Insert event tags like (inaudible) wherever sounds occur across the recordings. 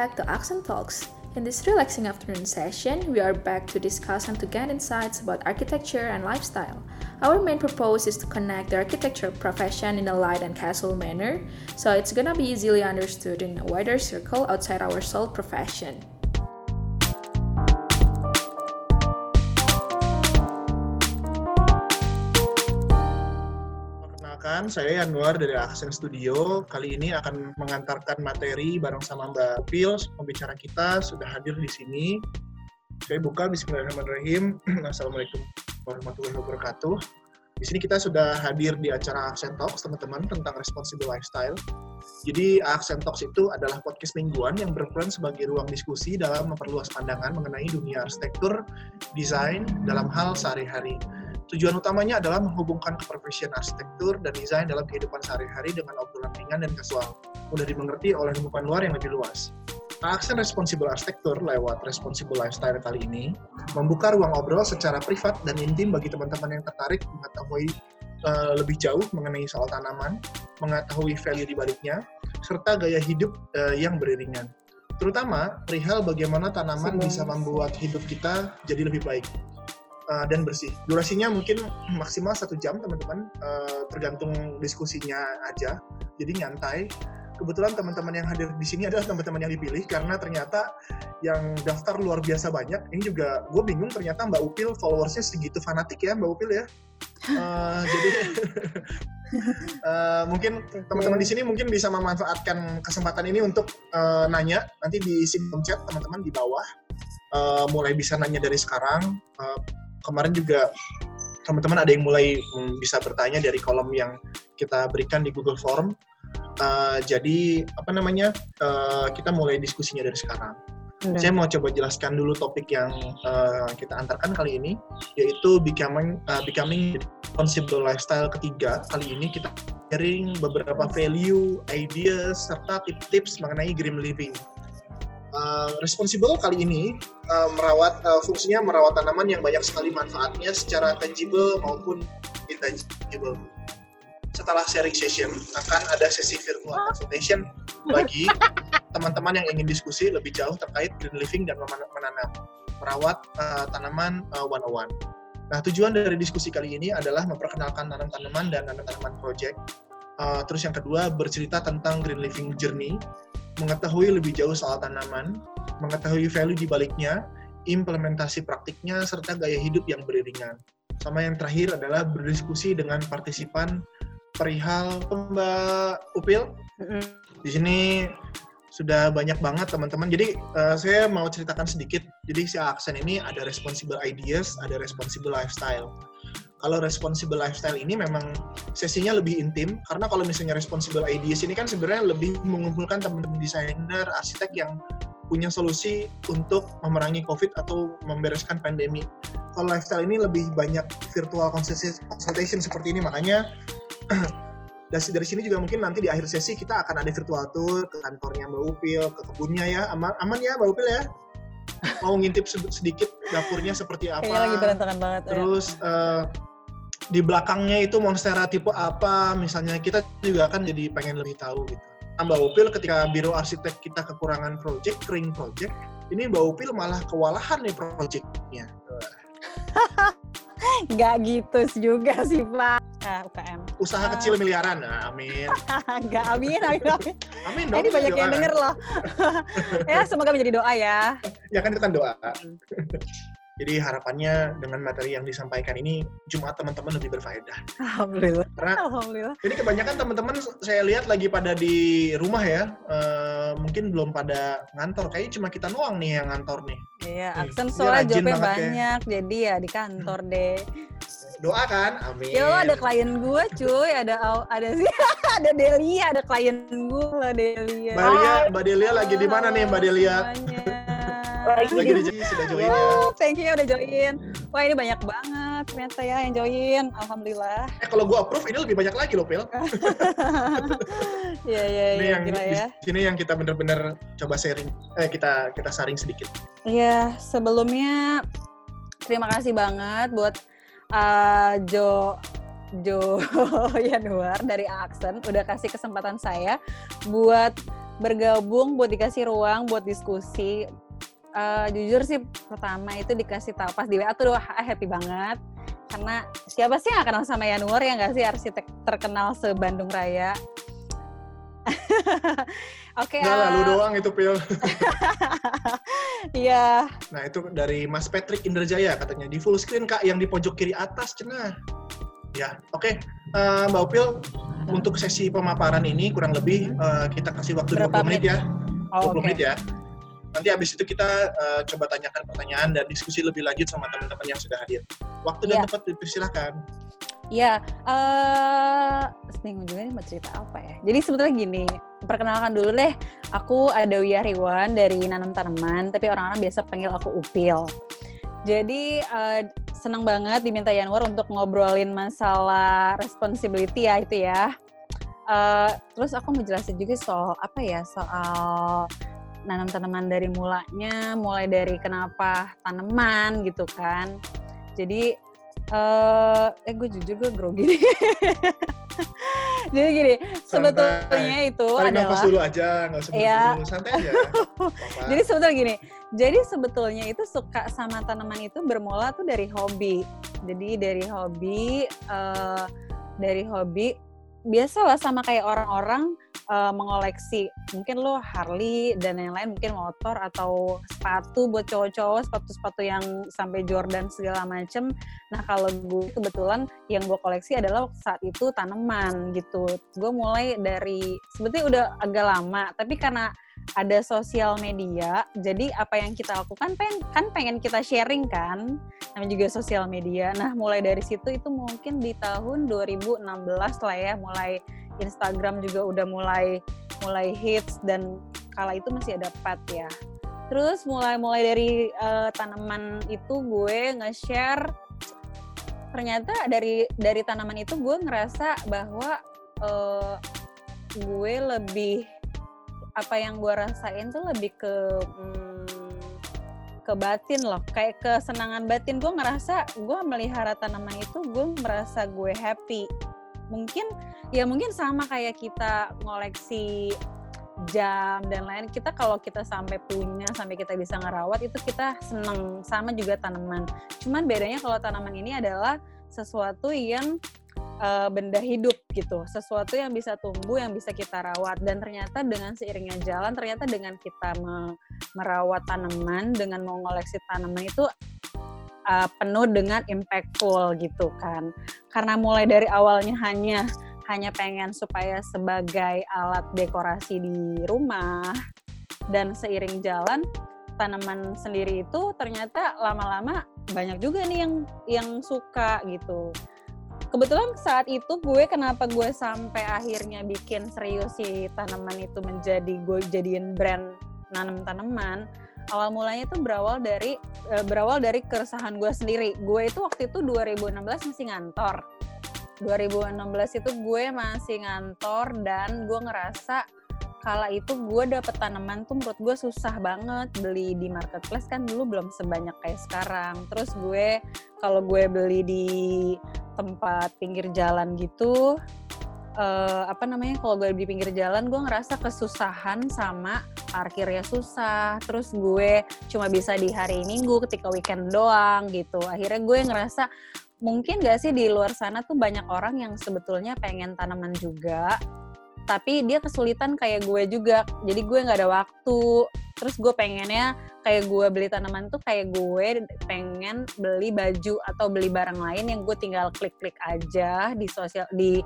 Back to Accent Talks. In this relaxing afternoon session, we are back to discuss and to gain insights about architecture and lifestyle. Our main purpose is to connect the architecture profession in a light and casual manner, so it's gonna be easily understood in a wider circle outside our sole profession. Perkenalkan, saya Yanuar dari Aksen Studio. Kali ini akan mengantarkan materi bareng sama Mbak Pils, pembicara kita sudah hadir di sini. Saya buka Bismillahirrahmanirrahim. (clears throat) Assalamualaikum warahmatullahi wabarakatuh. Di sini kita sudah hadir di acara Aksen Talks, teman-teman, tentang responsible lifestyle. Jadi Aksen Talks itu adalah podcast mingguan yang berperan sebagai ruang diskusi dalam memperluas pandangan mengenai dunia arsitektur, desain, dalam hal sehari-hari. Tujuan utamanya adalah menghubungkan keprofesian arsitektur dan desain dalam kehidupan sehari-hari dengan obrolan ringan dan kasual, mudah dimengerti oleh lingkungan luar yang lebih luas. Aksen Responsible Arsitektur lewat Responsible Lifestyle kali ini membuka ruang obrol secara privat dan intim bagi teman-teman yang tertarik mengetahui uh, lebih jauh mengenai soal tanaman, mengetahui value di baliknya, serta gaya hidup uh, yang beriringan. Terutama perihal bagaimana tanaman bisa membuat hidup kita jadi lebih baik uh, dan bersih. Durasinya mungkin maksimal satu jam teman-teman, uh, tergantung diskusinya aja. Jadi nyantai. Kebetulan teman-teman yang hadir di sini adalah teman-teman yang dipilih karena ternyata yang daftar luar biasa banyak. Ini juga gue bingung ternyata Mbak Upil followersnya segitu fanatik ya Mbak Upil ya. Uh, jadi uh, (laughs) mungkin teman-teman di sini mungkin bisa memanfaatkan kesempatan ini untuk uh, nanya nanti di kolom chat teman-teman di bawah uh, mulai bisa nanya dari sekarang uh, kemarin juga teman-teman ada yang mulai bisa bertanya dari kolom yang kita berikan di Google Form. Uh, jadi apa namanya uh, kita mulai diskusinya dari sekarang. Udah. Saya mau coba jelaskan dulu topik yang uh, kita antarkan kali ini, yaitu becoming uh, becoming responsible lifestyle ketiga. Kali ini kita sharing beberapa value, ideas, serta tips-tips mengenai green living. Uh, responsible kali ini uh, merawat uh, fungsinya merawat tanaman yang banyak sekali manfaatnya secara tangible maupun intangible. Setelah sharing session akan ada sesi virtual consultation bagi teman-teman yang ingin diskusi lebih jauh terkait green living dan menanam merawat uh, tanaman uh, one on one. Nah tujuan dari diskusi kali ini adalah memperkenalkan tanam tanaman dan tanam tanaman project. Uh, terus yang kedua bercerita tentang green living journey mengetahui lebih jauh soal tanaman, mengetahui value di baliknya, implementasi praktiknya, serta gaya hidup yang beriringan. Sama yang terakhir adalah berdiskusi dengan partisipan perihal Mbak Upil. Di sini sudah banyak banget teman-teman. Jadi uh, saya mau ceritakan sedikit. Jadi si aksen ini ada responsible ideas, ada responsible lifestyle kalau responsible lifestyle ini memang sesinya lebih intim karena kalau misalnya responsible ideas ini kan sebenarnya lebih mengumpulkan teman-teman desainer, arsitek yang punya solusi untuk memerangi COVID atau membereskan pandemi. Kalau lifestyle ini lebih banyak virtual consultation seperti ini, makanya (clears throat) dari dari sini juga mungkin nanti di akhir sesi kita akan ada virtual tour ke kantornya Mbak Upil, ke kebunnya ya, aman, aman ya Mbak Upil ya. Mau ngintip sedikit dapurnya seperti apa. Kayaknya lagi berantakan banget. Terus ya. uh, di belakangnya itu monstera tipe apa misalnya kita juga akan jadi pengen lebih tahu gitu. Nah, Mbak Upil ketika biro arsitek kita kekurangan project, kering project, ini Mbak Upil malah kewalahan nih projectnya. (laughs) Nggak gitu juga sih Pak. Nah, UKM. Usaha uh. kecil miliaran, nah, amin. (laughs) Nggak amin, amin, amin. amin dong. Ini banyak doa. yang denger loh. (laughs) ya semoga menjadi doa ya. Ya kan itu kan doa. Jadi harapannya dengan materi yang disampaikan ini Jumat teman-teman lebih berfaedah. Alhamdulillah. Karena Alhamdulillah. Jadi kebanyakan teman-teman saya lihat lagi pada di rumah ya, uh, mungkin belum pada ngantor. Kayaknya cuma kita doang nih yang ngantor nih. Iya, aksen soalnya jobnya banyak, ya. jadi ya di kantor deh. Doa kan, amin. Yo ada klien gue cuy, ada ada sih, (laughs) ada Delia, ada klien gue Delia. Mbak Delia, Mbak Delia lagi di mana nih Mbak Delia? Lagi lagi di sudah join ya. Thank you udah join. Wah ini banyak banget ternyata ya yang join. Alhamdulillah. Eh kalau gue approve ini lebih banyak lagi loh Pil. (laughs) Iya iya iya. Yang ya. Di sini yang kita bener-bener coba sharing. Eh kita kita saring sedikit. Iya sebelumnya terima kasih banget buat uh, Jo Jo (laughs) Yanuar dari Aksen udah kasih kesempatan saya buat bergabung buat dikasih ruang buat diskusi uh, jujur sih pertama itu dikasih tahu pas di WA tuh wah happy banget karena siapa sih yang kenal sama Yanuar ya nggak sih arsitek terkenal se Bandung Raya (laughs) Oke. Okay, uh... lu doang itu pil. (laughs) Iya. nah itu dari Mas Patrick Indrajaya katanya di full screen kak yang di pojok kiri atas cenah. Ya, oke. Okay. Uh, Mbak Upil, untuk sesi pemaparan ini kurang lebih uh, kita kasih waktu Berapa 20 menit, menit ya. Oh, 20 okay. menit ya. Nanti habis itu kita uh, coba tanyakan pertanyaan dan diskusi lebih lanjut sama teman-teman yang sudah hadir. Waktu yeah. dan iya. tempat dipersilahkan. Ya, uh, bingung juga nih mau cerita apa ya. Jadi sebetulnya gini, perkenalkan dulu deh, aku ada Wia Riwan dari Nanam Tanaman, tapi orang-orang biasa panggil aku Upil. Jadi uh, senang banget diminta Yanwar untuk ngobrolin masalah responsibility ya itu ya. Uh, terus aku mau jelasin juga soal apa ya, soal nanam tanaman dari mulanya, mulai dari kenapa tanaman gitu kan. Jadi Uh, eh gue jujur gue grogi (laughs) Jadi gini, santai. sebetulnya itu Tarik adalah nafas dulu aja, nggak usah ya. dulu, santai aja. (laughs) jadi sebetulnya gini, jadi sebetulnya itu suka sama tanaman itu bermula tuh dari hobi. Jadi dari hobi, uh, dari hobi biasalah sama kayak orang-orang uh, mengoleksi mungkin lo Harley dan yang lain mungkin motor atau sepatu buat cowok-cowok sepatu-sepatu yang sampai Jordan segala macem nah kalau gue kebetulan yang gue koleksi adalah saat itu tanaman gitu gue mulai dari sebetulnya udah agak lama tapi karena ada sosial media. Jadi apa yang kita lakukan pen, kan pengen kita sharing kan. Namanya juga sosial media. Nah, mulai dari situ itu mungkin di tahun 2016 lah ya, mulai Instagram juga udah mulai mulai hits dan kala itu masih ada pet ya. Terus mulai mulai dari uh, tanaman itu gue nge-share ternyata dari dari tanaman itu gue ngerasa bahwa uh, gue lebih apa yang gue rasain tuh lebih ke hmm, ke batin loh. Kayak kesenangan batin. Gue ngerasa gue melihara tanaman itu gue merasa gue happy mungkin ya mungkin sama kayak kita ngoleksi jam dan lain kita kalau kita sampai punya sampai kita bisa ngerawat itu kita seneng sama juga tanaman cuman bedanya kalau tanaman ini adalah sesuatu yang uh, benda hidup gitu, sesuatu yang bisa tumbuh, yang bisa kita rawat. Dan ternyata dengan seiringnya jalan, ternyata dengan kita me merawat tanaman, dengan mengoleksi tanaman itu uh, penuh dengan impactful gitu kan. Karena mulai dari awalnya hanya hanya pengen supaya sebagai alat dekorasi di rumah dan seiring jalan tanaman sendiri itu ternyata lama-lama banyak juga nih yang yang suka gitu kebetulan saat itu gue kenapa gue sampai akhirnya bikin serius si tanaman itu menjadi gue jadiin brand nanam tanaman awal mulanya itu berawal dari uh, berawal dari keresahan gue sendiri. Gue itu waktu itu 2016 masih ngantor. 2016 itu gue masih ngantor dan gue ngerasa kala itu gue dapet tanaman tuh menurut gue susah banget beli di marketplace kan dulu belum sebanyak kayak sekarang. Terus gue kalau gue beli di tempat pinggir jalan gitu uh, apa namanya kalau gue di pinggir jalan gue ngerasa kesusahan sama parkirnya susah terus gue cuma bisa di hari minggu ketika weekend doang gitu. Akhirnya gue ngerasa mungkin gak sih di luar sana tuh banyak orang yang sebetulnya pengen tanaman juga tapi dia kesulitan kayak gue juga. Jadi gue nggak ada waktu. Terus gue pengennya kayak gue beli tanaman tuh kayak gue pengen beli baju atau beli barang lain yang gue tinggal klik-klik aja di sosial di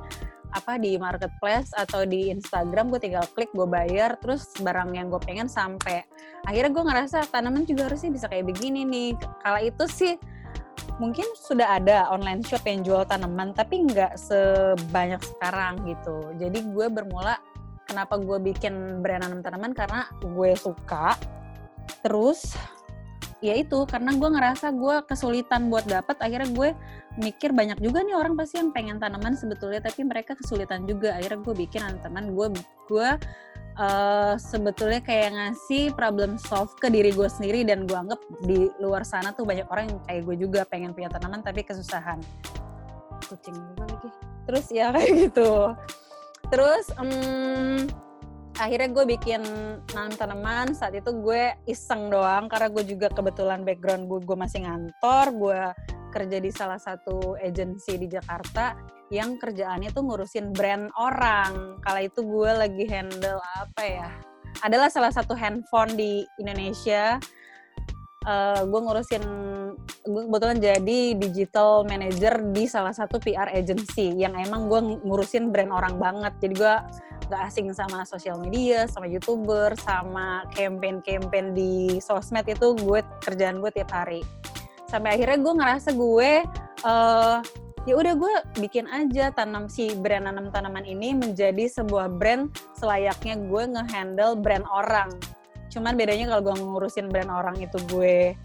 apa di marketplace atau di Instagram gue tinggal klik gue bayar terus barang yang gue pengen sampai. Akhirnya gue ngerasa tanaman juga harusnya bisa kayak begini nih. Kala itu sih mungkin sudah ada online shop yang jual tanaman tapi nggak sebanyak sekarang gitu. Jadi gue bermula kenapa gue bikin brand tanaman? Karena gue suka terus ya itu karena gue ngerasa gue kesulitan buat dapat akhirnya gue mikir banyak juga nih orang pasti yang pengen tanaman sebetulnya tapi mereka kesulitan juga. Akhirnya gue bikin tanaman gue gue uh, sebetulnya kayak ngasih problem solve ke diri gue sendiri dan gue anggap di luar sana tuh banyak orang yang kayak gue juga pengen punya tanaman tapi kesusahan. Kucing juga lagi. Terus ya (laughs) kayak gitu. Terus um, akhirnya gue bikin nanam tanaman saat itu gue iseng doang karena gue juga kebetulan background gue gue masih ngantor gue kerja di salah satu agensi di Jakarta yang kerjaannya tuh ngurusin brand orang. Kala itu gue lagi handle apa ya adalah salah satu handphone di Indonesia. Uh, gue ngurusin gue kebetulan jadi digital manager di salah satu PR agency yang emang gue ngurusin brand orang banget jadi gue gak asing sama sosial media, sama youtuber, sama campaign-campaign di sosmed itu gue kerjaan gue tiap hari. Sampai akhirnya gue ngerasa gue uh, ya udah gue bikin aja tanam si brand nanam tanaman ini menjadi sebuah brand selayaknya gue ngehandle brand orang. Cuman bedanya kalau gue ngurusin brand orang itu gue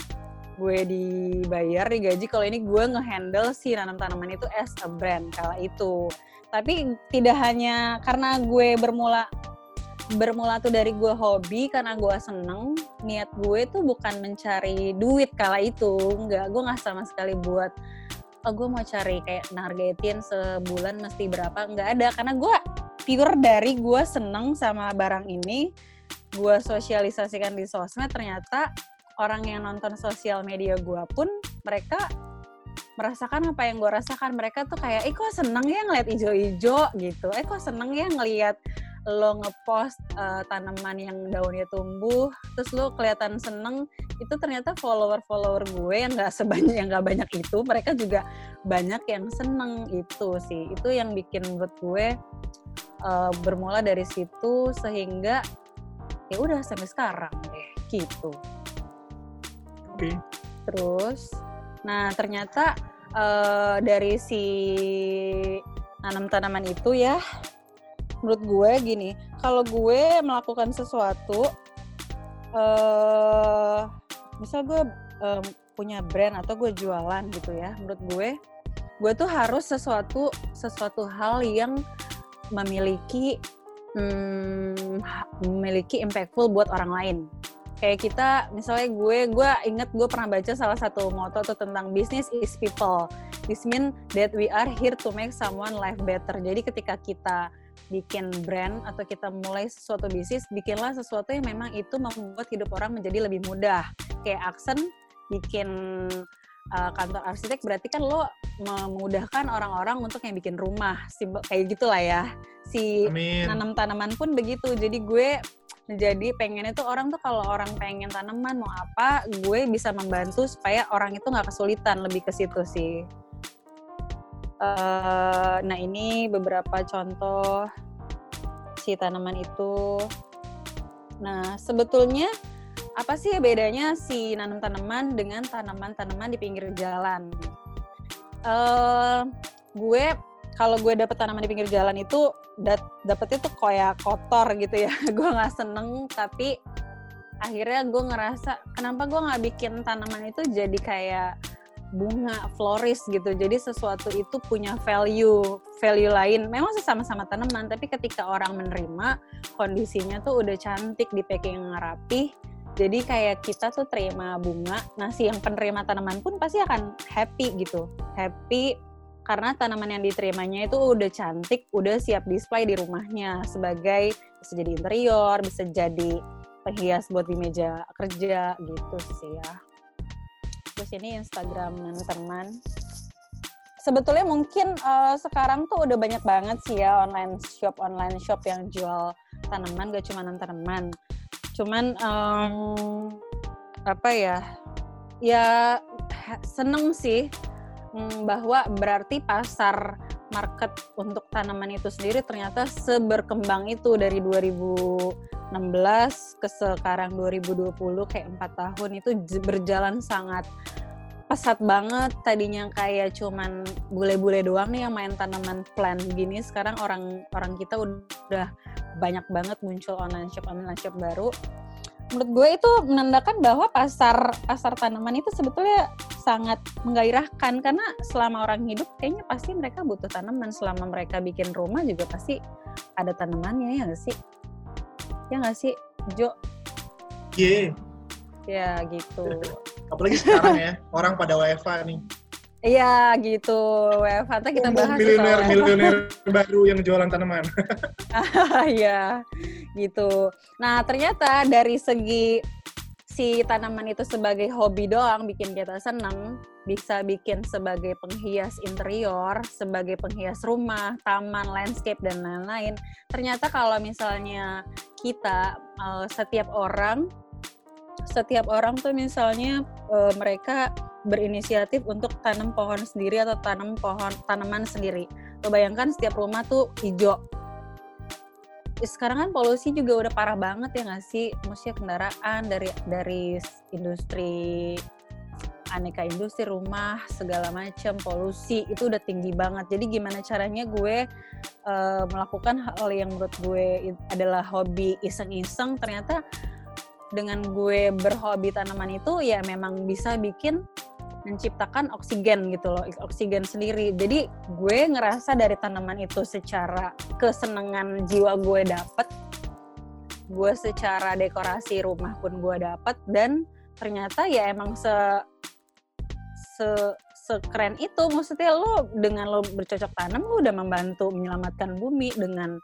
gue dibayar digaji kalau ini gue ngehandle si nanam tanaman itu as a brand kala itu. Tapi tidak hanya karena gue bermula bermula tuh dari gue hobi karena gue seneng niat gue tuh bukan mencari duit kala itu nggak gue nggak sama sekali buat oh gue mau cari kayak nargetin sebulan mesti berapa. Nggak ada karena gue pure dari gue seneng sama barang ini gue sosialisasikan di sosmed ternyata orang yang nonton sosial media gue pun mereka merasakan apa yang gue rasakan. Mereka tuh kayak eh kok seneng ya ngeliat ijo-ijo gitu. Eh kok seneng ya ngeliat lo ngepost uh, tanaman yang daunnya tumbuh terus lo kelihatan seneng. Itu ternyata follower-follower gue yang nggak sebanyak yang nggak banyak itu mereka juga banyak yang seneng itu sih. Itu yang bikin buat gue uh, bermula dari situ sehingga ya udah sampai sekarang deh gitu okay. terus nah ternyata uh, dari si nanam tanaman itu ya menurut gue gini kalau gue melakukan sesuatu uh, misal gue um, punya brand atau gue jualan gitu ya menurut gue gue tuh harus sesuatu sesuatu hal yang memiliki hmm, memiliki impactful buat orang lain kayak kita misalnya gue gue inget gue pernah baca salah satu moto tuh tentang business is people. This mean that we are here to make someone life better. Jadi ketika kita bikin brand atau kita mulai sesuatu bisnis bikinlah sesuatu yang memang itu membuat hidup orang menjadi lebih mudah. Kayak aksen bikin uh, kantor arsitek berarti kan lo memudahkan orang-orang untuk yang bikin rumah. Kayak gitulah ya. Si nanam tanaman pun begitu. Jadi gue jadi pengennya tuh orang tuh kalau orang pengen tanaman mau apa gue bisa membantu supaya orang itu nggak kesulitan lebih ke situ sih. Uh, nah ini beberapa contoh si tanaman itu. Nah sebetulnya apa sih bedanya si nanam tanaman dengan tanaman-tanaman di pinggir jalan? Uh, gue kalau gue dapet tanaman di pinggir jalan itu dat dapetnya tuh kayak kotor gitu ya. (laughs) Gue nggak seneng tapi akhirnya gue ngerasa kenapa gue nggak bikin tanaman itu jadi kayak bunga floris gitu. Jadi sesuatu itu punya value value lain. Memang sesama-sama tanaman tapi ketika orang menerima kondisinya tuh udah cantik di packing rapi jadi kayak kita tuh terima bunga nah si yang penerima tanaman pun pasti akan happy gitu. Happy karena tanaman yang diterimanya itu udah cantik, udah siap display di rumahnya sebagai bisa jadi interior, bisa jadi penghias buat di meja kerja gitu sih ya. Terus ini Instagram teman Sebetulnya mungkin uh, sekarang tuh udah banyak banget sih ya online shop online shop yang jual tanaman gak cuma tanaman. Cuman um, apa ya? Ya seneng sih Hmm, bahwa berarti pasar market untuk tanaman itu sendiri ternyata seberkembang itu dari 2016 ke sekarang 2020 kayak empat tahun itu berjalan sangat pesat banget. Tadinya kayak cuman bule-bule doang nih yang main tanaman plant gini sekarang orang orang kita udah banyak banget muncul online shop online shop baru menurut gue itu menandakan bahwa pasar pasar tanaman itu sebetulnya sangat menggairahkan. Karena selama orang hidup kayaknya pasti mereka butuh tanaman. Selama mereka bikin rumah juga pasti ada tanamannya ya nggak sih? Ya nggak sih Jo? Iya. Yeah. ya gitu. (laughs) Apalagi sekarang ya orang pada WFA nih. Iya gitu, WFH kita bahas miliuner miliuner (laughs) baru yang jualan tanaman. (laughs) Iya, gitu. Nah ternyata dari segi si tanaman itu sebagai hobi doang bikin kita seneng, bisa bikin sebagai penghias interior, sebagai penghias rumah, taman, landscape dan lain-lain. Ternyata kalau misalnya kita uh, setiap orang setiap orang tuh misalnya uh, mereka berinisiatif untuk tanam pohon sendiri atau tanam pohon tanaman sendiri. Bayangkan setiap rumah tuh hijau sekarang kan polusi juga udah parah banget ya nggak sih? Maksudnya kendaraan dari dari industri aneka industri rumah segala macam polusi itu udah tinggi banget. Jadi gimana caranya gue uh, melakukan hal yang menurut gue adalah hobi iseng-iseng ternyata dengan gue berhobi tanaman itu ya memang bisa bikin menciptakan oksigen gitu loh, oksigen sendiri. Jadi gue ngerasa dari tanaman itu secara kesenangan jiwa gue dapet, gue secara dekorasi rumah pun gue dapet dan ternyata ya emang se se sekeren itu maksudnya lo dengan lo bercocok tanam lo udah membantu menyelamatkan bumi dengan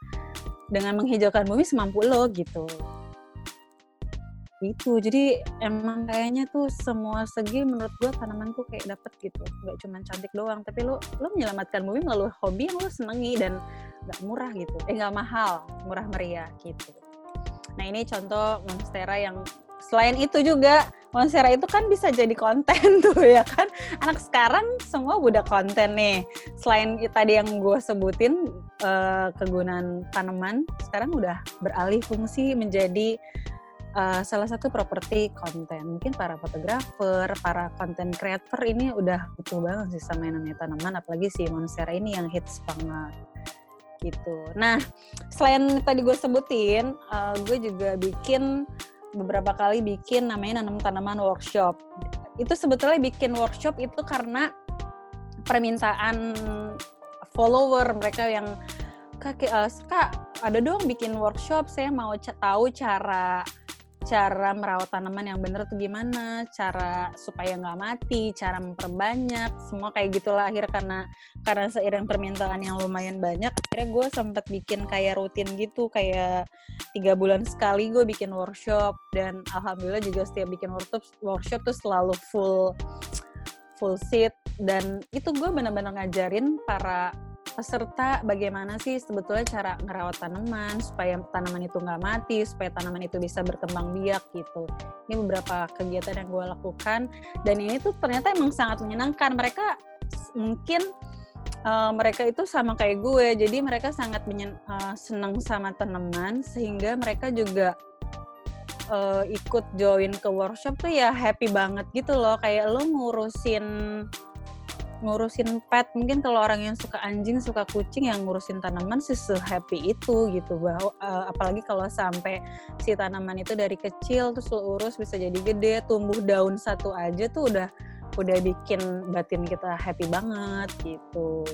dengan menghijaukan bumi semampu lo gitu itu jadi emang kayaknya tuh semua segi menurut gue tanaman tuh kayak dapet gitu. Nggak cuma cantik doang tapi lo lo menyelamatkan bumi melalui hobi yang lo senengi dan nggak murah gitu. Eh nggak mahal murah meriah gitu. Nah ini contoh monstera yang selain itu juga monstera itu kan bisa jadi konten (laughs) tuh ya kan? Anak sekarang semua udah konten nih. Selain tadi yang gue sebutin uh, kegunaan tanaman sekarang udah beralih fungsi menjadi uh, salah satu properti konten. Mungkin para fotografer, para konten creator ini udah butuh banget sih sama yang namanya tanaman, apalagi si monstera ini yang hits banget gitu. Nah, selain tadi gue sebutin, uh, gue juga bikin beberapa kali bikin namanya nanam tanaman workshop. Itu sebetulnya bikin workshop itu karena permintaan follower mereka yang kak, uh, kak ada dong bikin workshop saya mau tahu cara cara merawat tanaman yang bener tuh gimana, cara supaya nggak mati, cara memperbanyak, semua kayak gitulah akhirnya karena karena seiring permintaan yang lumayan banyak, akhirnya gue sempat bikin kayak rutin gitu, kayak tiga bulan sekali gue bikin workshop dan alhamdulillah juga setiap bikin workshop workshop tuh selalu full full seat dan itu gue benar-benar ngajarin para peserta bagaimana sih sebetulnya cara ngerawat tanaman supaya tanaman itu nggak mati, supaya tanaman itu bisa berkembang biak gitu. Ini beberapa kegiatan yang gue lakukan dan ini tuh ternyata emang sangat menyenangkan. Mereka mungkin uh, mereka itu sama kayak gue, jadi mereka sangat menyen, uh, senang sama tanaman sehingga mereka juga uh, ikut join ke workshop tuh ya happy banget gitu loh. Kayak lo ngurusin ngurusin pet. Mungkin kalau orang yang suka anjing suka kucing yang ngurusin tanaman sih happy itu gitu bahwa uh, apalagi kalau sampai si tanaman itu dari kecil terus lo urus bisa jadi gede tumbuh daun satu aja tuh udah udah bikin batin kita happy banget gitu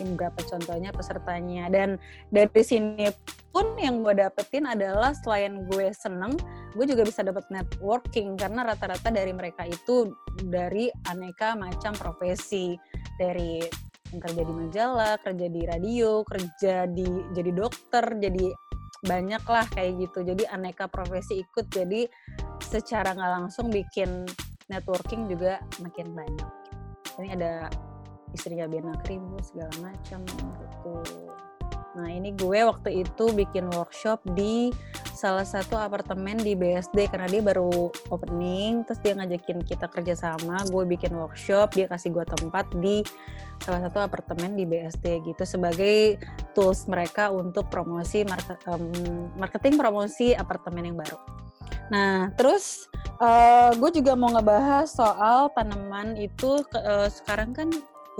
ini beberapa contohnya pesertanya. Dan dari sini pun yang gue dapetin adalah selain gue seneng gue juga bisa dapet networking karena rata-rata dari mereka itu dari aneka macam profesi. Dari yang kerja di majalah kerja di radio kerja di jadi dokter jadi banyak lah kayak gitu. Jadi aneka profesi ikut jadi secara nggak langsung bikin networking juga makin banyak. Ini ada istrinya Bena Kribo segala macam gitu. Nah ini gue waktu itu bikin workshop di salah satu apartemen di BSD karena dia baru opening, terus dia ngajakin kita kerja sama, gue bikin workshop, dia kasih gue tempat di salah satu apartemen di BSD gitu sebagai tools mereka untuk promosi market, um, marketing promosi apartemen yang baru. Nah terus uh, gue juga mau ngebahas soal tanaman itu uh, sekarang kan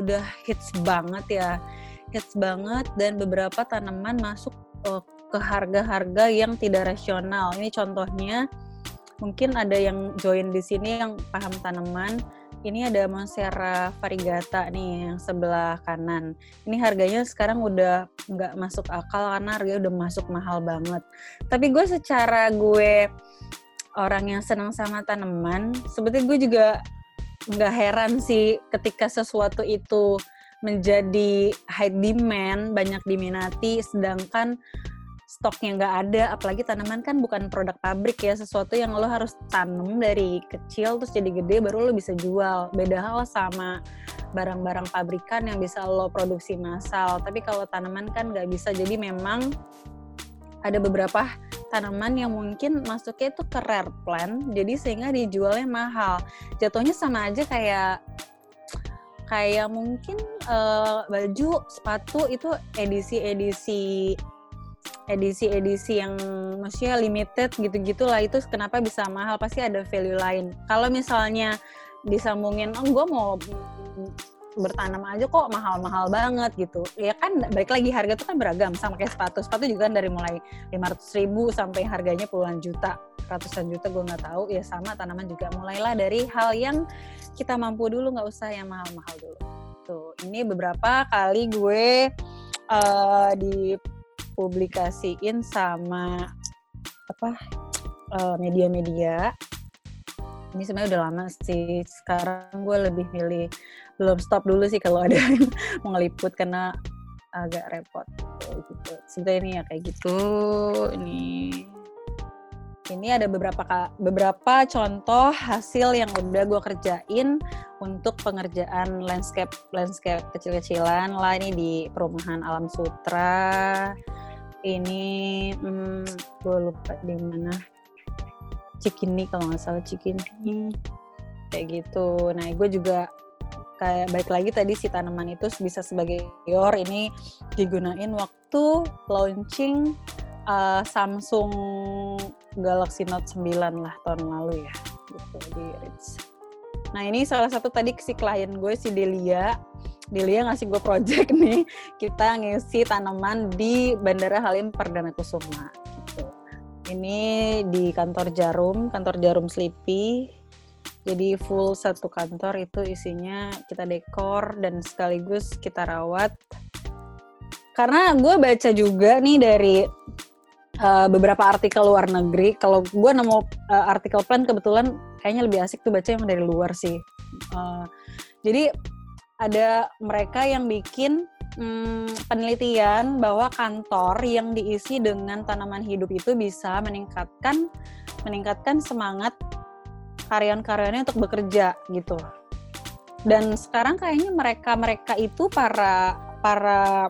udah hits banget ya hits banget dan beberapa tanaman masuk uh, ke harga-harga yang tidak rasional ini contohnya mungkin ada yang join di sini yang paham tanaman ini ada Monstera variegata nih yang sebelah kanan. Ini harganya sekarang udah nggak masuk akal karena harganya udah masuk mahal banget. Tapi gue secara gue orang yang senang sama tanaman, sebetulnya gue juga nggak heran sih ketika sesuatu itu menjadi high demand, banyak diminati, sedangkan stoknya nggak ada apalagi tanaman kan bukan produk pabrik ya sesuatu yang lo harus tanam dari kecil terus jadi gede baru lo bisa jual. Beda hal sama barang-barang pabrikan yang bisa lo produksi massal. Tapi kalau tanaman kan nggak bisa jadi memang ada beberapa tanaman yang mungkin masuknya itu ke rare plant jadi sehingga dijualnya mahal. Jatuhnya sama aja kayak kayak mungkin uh, baju sepatu itu edisi-edisi edisi-edisi yang maksudnya limited gitu-gitu lah itu kenapa bisa mahal? Pasti ada value lain. Kalau misalnya disambungin oh gue mau bertanam aja kok mahal-mahal banget gitu. Ya kan baik lagi harga itu kan beragam sama kayak sepatu. Sepatu juga kan dari mulai 500 ribu sampai harganya puluhan juta ratusan juta gue nggak tahu. Ya sama tanaman juga mulailah dari hal yang kita mampu dulu nggak usah yang mahal-mahal dulu. Tuh ini beberapa kali gue uh, di dipublikasiin sama apa uh, media-media. Ini sebenarnya udah lama sih. Sekarang gue lebih milih belum stop dulu sih kalau ada yang (laughs) mau ngeliput karena agak repot. Gitu. Sebenarnya ini ya kayak gitu. Ini. Ini ada beberapa beberapa contoh hasil yang udah gue kerjain untuk pengerjaan landscape landscape kecil-kecilan lah. Ini di perumahan Alam Sutra. Ini hmm, gue lupa di mana. Cikini kalau nggak salah Cikini. Kayak gitu. Nah gue juga kayak baik lagi tadi si tanaman itu bisa sebagai yor ini digunain waktu launching uh, Samsung Galaxy Note 9 lah tahun lalu ya gitu di Ritz. Nah ini salah satu tadi si klien gue si Delia Delia ngasih gue project (laughs) nih kita ngisi tanaman di Bandara Halim Perdana Kusuma gitu. Ini di kantor Jarum, kantor Jarum Sleepy. Jadi full satu kantor itu isinya kita dekor dan sekaligus kita rawat. Karena gue baca juga nih dari uh, beberapa artikel luar negeri. Kalau gue nemu uh, artikel plan kebetulan kayaknya lebih asik tuh baca yang dari luar sih. Uh, jadi ada mereka yang bikin hmm, penelitian bahwa kantor yang diisi dengan tanaman hidup itu bisa meningkatkan meningkatkan semangat karyawan-karyawannya untuk bekerja gitu. Dan sekarang kayaknya mereka-mereka itu para para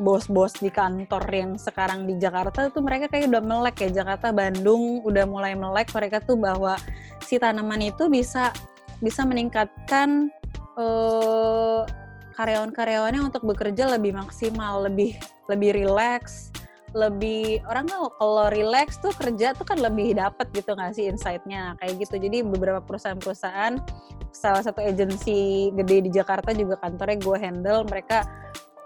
bos-bos di kantor yang sekarang di Jakarta tuh mereka kayak udah melek ya Jakarta Bandung udah mulai melek mereka tuh bahwa si tanaman itu bisa bisa meningkatkan uh, karyawan-karyawannya untuk bekerja lebih maksimal lebih lebih rileks lebih orang kan kalau relax tuh kerja tuh kan lebih dapat gitu nggak sih insight-nya kayak gitu. Jadi beberapa perusahaan-perusahaan salah satu agensi gede di Jakarta juga kantornya gue handle mereka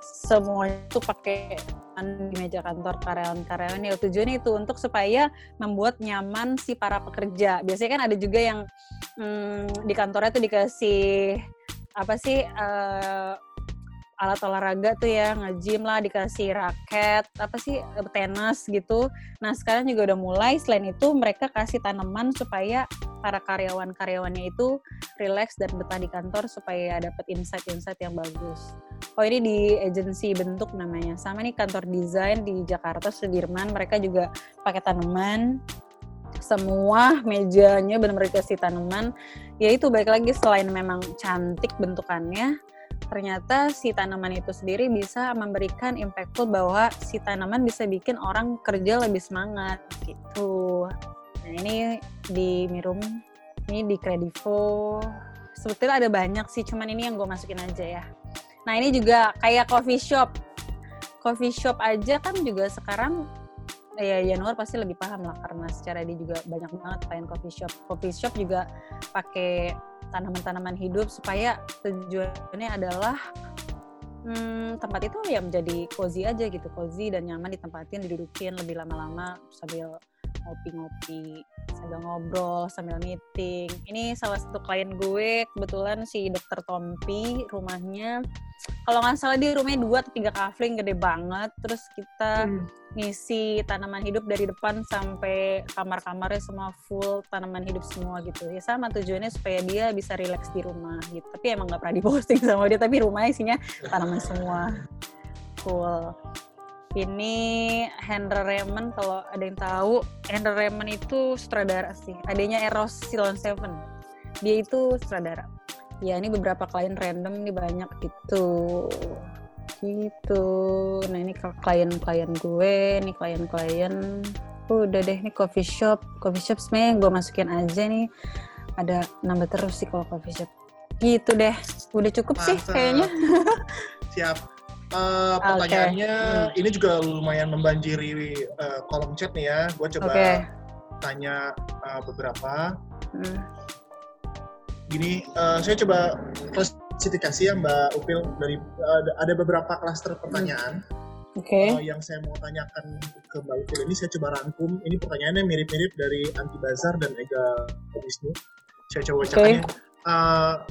semuanya tuh pakai di meja kantor karyawan-karyawan. Ya tujuannya itu untuk supaya membuat nyaman si para pekerja. Biasanya kan ada juga yang hmm, di kantornya tuh dikasih apa sih uh, alat olahraga tuh ya nge-gym lah dikasih raket apa sih tenis gitu. Nah sekarang juga udah mulai selain itu mereka kasih tanaman supaya para karyawan-karyawannya itu relax dan betah di kantor supaya dapat insight-insight yang bagus. Oh ini di agensi bentuk namanya. Sama nih kantor desain di Jakarta Sudirman. Mereka juga pakai tanaman. Semua mejanya benar-benar dikasih tanaman. Ya itu baik lagi selain memang cantik bentukannya ternyata si tanaman itu sendiri bisa memberikan impactful bahwa si tanaman bisa bikin orang kerja lebih semangat gitu. Nah ini di Mirum, ini di Kredivo, sebetulnya ada banyak sih, cuman ini yang gue masukin aja ya. Nah ini juga kayak coffee shop, coffee shop aja kan juga sekarang ya Januar pasti lebih paham lah karena secara dia juga banyak banget pengen coffee shop. Coffee shop juga pakai tanaman-tanaman hidup supaya tujuannya adalah hmm, tempat itu ya menjadi cozy aja gitu cozy dan nyaman ditempatin didudukin lebih lama-lama sambil ngopi-ngopi sambil ngobrol sambil meeting ini salah satu klien gue kebetulan si dokter Tompi rumahnya kalau nggak salah di rumahnya dua atau tiga kafling gede banget terus kita hmm. Ngisi tanaman hidup dari depan sampai kamar-kamarnya semua full tanaman hidup semua gitu ya sama tujuannya supaya dia bisa rileks di rumah gitu tapi emang nggak pernah diposting (laughs) sama dia tapi rumahnya isinya tanaman semua full Ini Henry Raymond kalau ada yang tahu, Henry Raymond itu sutradara sih. Adanya Eros Silon Seven. Dia itu sutradara. Ya ini beberapa klien random nih banyak gitu. Gitu. Nah ini klien-klien gue, nih klien-klien. Udah deh nih coffee shop. Coffee shop sebenarnya gue masukin aja nih. Ada nambah terus sih kalau coffee shop. Gitu deh. Udah cukup Mantap. sih kayaknya. (laughs) Siap Uh, pertanyaannya okay. hmm. ini juga lumayan membanjiri uh, kolom chat nih ya. Gue coba okay. tanya uh, beberapa. Hmm. Gini, uh, saya coba klasifikasi ya Mbak Upil dari uh, ada beberapa klaster pertanyaan. Hmm. Oke. Okay. Uh, yang saya mau tanyakan ke Mbak Upil ini saya coba rangkum. Ini pertanyaannya mirip-mirip dari Anti Bazar dan Ega Wisnu. Saya coba. Okay. Uh,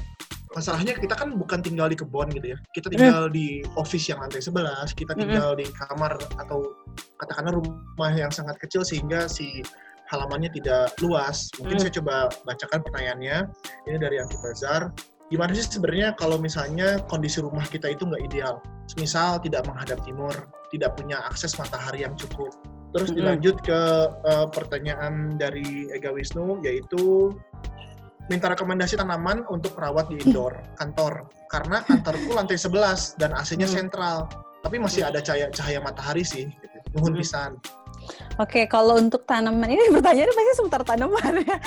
masalahnya kita kan bukan tinggal di kebun gitu ya kita hmm. tinggal mm. di office yang lantai 11 kita hmm. tinggal mm. di kamar atau katakanlah rumah yang sangat kecil sehingga si halamannya tidak luas mungkin mm. saya coba bacakan pertanyaannya ini dari Anti Bazar gimana sih sebenarnya kalau misalnya kondisi rumah kita itu nggak ideal misal tidak menghadap timur tidak punya akses matahari yang cukup terus mm. dilanjut ke uh, pertanyaan dari Ega Wisnu yaitu minta rekomendasi tanaman untuk perawat di indoor (laughs) kantor karena kantorku lantai 11 dan AC-nya hmm. sentral tapi masih ada cahaya cahaya matahari sih gitu. nuhun hmm. pisan Oke, kalau untuk tanaman ini pertanyaan pasti seputar tanaman ya.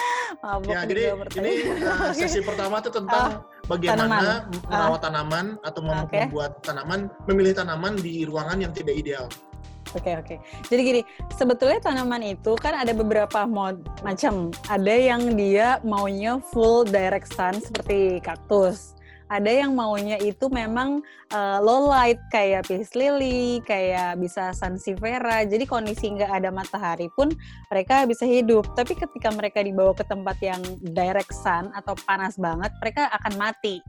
Mabuk ya, jadi ini (laughs) uh, sesi pertama itu tentang uh, bagaimana tanaman. merawat uh. tanaman atau okay. membuat tanaman, memilih tanaman di ruangan yang tidak ideal. Oke okay, oke. Okay. Jadi gini, sebetulnya tanaman itu kan ada beberapa mod macam. Ada yang dia maunya full direct sun seperti kaktus. Ada yang maunya itu memang uh, low light kayak peace lily, kayak bisa sansevieria. Jadi kondisi nggak ada matahari pun mereka bisa hidup. Tapi ketika mereka dibawa ke tempat yang direct sun atau panas banget, mereka akan mati.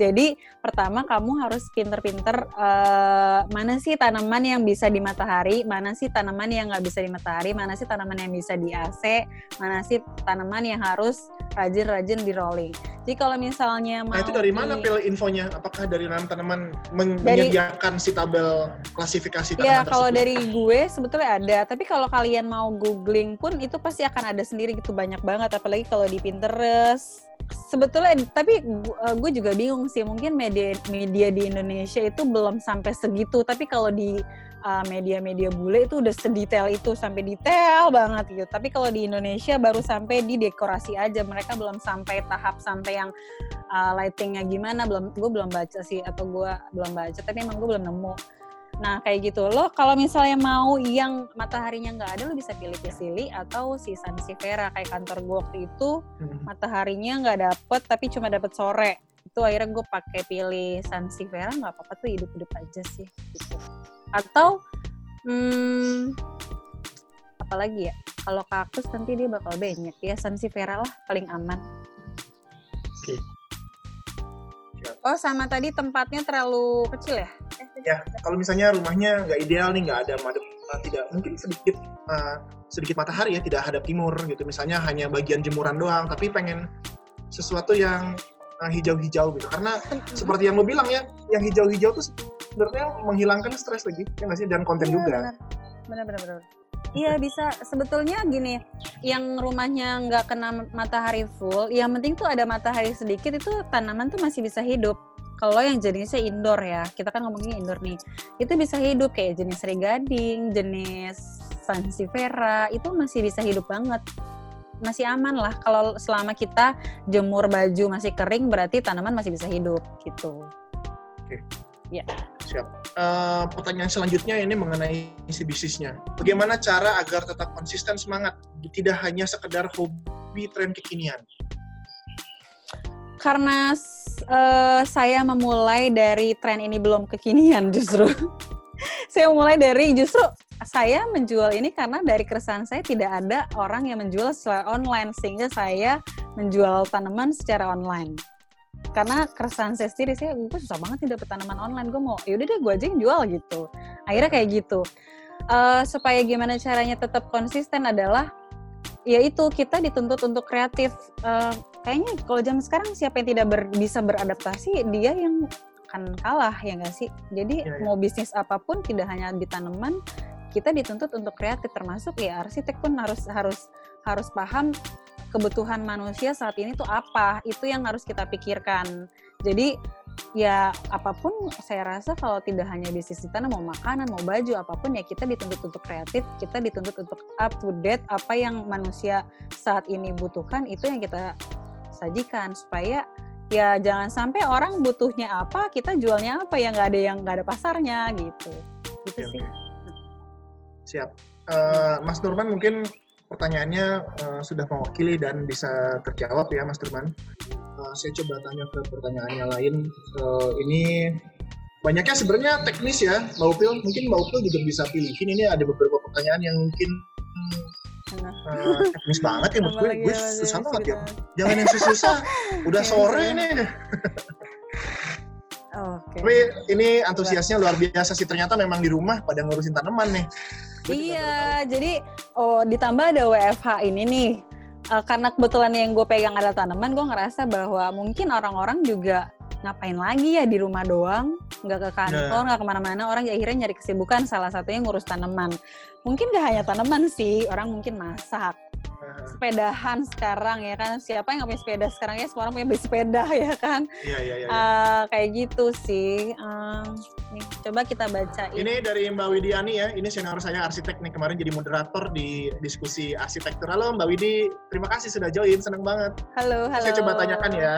Jadi pertama kamu harus pinter-pinter uh, mana sih tanaman yang bisa di matahari, mana sih tanaman yang nggak bisa di matahari, mana sih tanaman yang bisa di AC, mana sih tanaman yang harus rajin-rajin di rolling. Jadi kalau misalnya mau Nah itu dari mana pil infonya? Apakah dari tanaman menyediakan dari, si tabel klasifikasi tanaman Ya kalau dari gue sebetulnya ada, tapi kalau kalian mau googling pun itu pasti akan ada sendiri gitu banyak banget, apalagi kalau di Pinterest sebetulnya tapi uh, gue juga bingung sih. Mungkin media media di Indonesia itu belum sampai segitu. Tapi kalau di uh, media-media bule itu udah sedetail itu sampai detail banget gitu. Tapi kalau di Indonesia baru sampai di dekorasi aja. Mereka belum sampai tahap sampai yang uh, lightingnya gimana. Belum gue belum baca sih atau gue belum baca. Tapi emang gue belum nemu Nah kayak gitu lo kalau misalnya mau yang mataharinya nggak ada lo bisa pilih Pisili atau si Sansevieria kayak kantor gue waktu itu hmm. mataharinya nggak dapet tapi cuma dapet sore itu akhirnya gue pakai pilih Sansevieria nggak apa-apa tuh hidup-hidup aja sih gitu. Atau hmm, apalagi ya kalau kaktus nanti dia bakal banyak ya Sansevieria lah paling aman. Oke. Okay. Oh sama tadi tempatnya terlalu kecil ya? Ya kalau misalnya rumahnya nggak ideal nih nggak ada madep uh, tidak mungkin sedikit uh, sedikit matahari ya tidak hadap timur gitu. Misalnya hanya bagian jemuran doang tapi pengen sesuatu yang uh, hijau-hijau gitu. Karena seperti yang lo bilang ya yang hijau-hijau tuh sebenarnya menghilangkan stres lagi ya nggak sih? Dan konten iya, juga. benar benar benar. Iya bisa. Sebetulnya gini, yang rumahnya nggak kena matahari full, yang penting tuh ada matahari sedikit itu tanaman tuh masih bisa hidup kalau yang jenisnya indoor ya, kita kan ngomongin indoor nih, itu bisa hidup kayak jenis regading, jenis sansevieria, itu masih bisa hidup banget. Masih aman lah kalau selama kita jemur baju masih kering berarti tanaman masih bisa hidup gitu. Oke. Ya. Siap. Uh, pertanyaan selanjutnya ini mengenai isi bisnisnya. Bagaimana cara agar tetap konsisten semangat, tidak hanya sekedar hobi tren kekinian? Karena uh, saya memulai dari tren ini belum kekinian justru. (laughs) saya mulai dari justru saya menjual ini karena dari keresahan saya tidak ada orang yang menjual secara online sehingga saya menjual tanaman secara online. Karena keresahan saya sendiri, saya gue susah banget nih dapet tanaman online. Gue mau, yaudah deh gue aja yang jual gitu. Akhirnya kayak gitu. Uh, supaya gimana caranya tetap konsisten adalah yaitu kita dituntut untuk kreatif. Uh, kayaknya kalau zaman sekarang siapa yang tidak ber, bisa beradaptasi dia yang akan kalah ya nggak sih? Jadi Iya, iya. mau bisnis apa pun tidak hanya di tanaman, kita dituntut untuk kreatif termasuk ya arsitek pun harus harus harus paham kebutuhan manusia saat ini tuh apa. Itu yang harus kita pikirkan. Jadi ya apa pun saya rasa kalau tidak hanya bisnis di tanah mau makanan mau baju apa pun ya kita dituntut untuk kreatif kita dituntut untuk up to date apa yang manusia saat ini butuhkan itu yang kita sajikan supaya ya jangan sampai orang butuhnya apa kita jualnya apa ya nggak ada yang nggak ada pasarnya gitu gitu Oke, sih oke. Siap. Eh, Mas Nurman mungkin pertanyaannya eh, sudah mewakili dan bisa terjawab ya Mas Nurman. Eh, saya coba tanya ke pertanyaan yang lain. Eh, ini banyaknya sebenarnya teknis ya, Mbak Upil. Mungkin Mbak Upil juga bisa pilihin. Ini ada beberapa pertanyaan yang mungkin Eh, teknis banget ya menurut gue. Gue susah yang banget ya. Jangan yang susah. (laughs) Udah sore iya. nih. Oke. Tapi ini antusiasnya luar biasa sih. Ternyata memang di rumah pada ngurusin tanaman nih. Iya, jadi oh ditambah ada WFH ini nih. Eh, karena kebetulan yang gue pegang ada tanaman, gue ngerasa bahwa mungkin orang-orang juga ngapain lagi ya di rumah doang, nggak ke kantor, nggak ke mana-mana. Orang ya akhirnya nyari kesibukan, salah satunya ngurus tanaman. Mungkin gak hanya tanaman sih, orang mungkin masak, tahu. sepedahan sekarang ya kan. Siapa yang nggak punya sepeda sekarang ya? Semua orang punya beli sepeda (laughs) ya kan. Iya, iya, iya. Eh, kayak gitu sih. Eh, nih, coba kita baca Ini dari Mbak Widiani ya, ini senior saya arsitek nih kemarin jadi moderator di diskusi arsitektur. Halo Mbak Widi, terima kasih sudah join, seneng banget. Halo, halo. Saya coba tanyakan ya.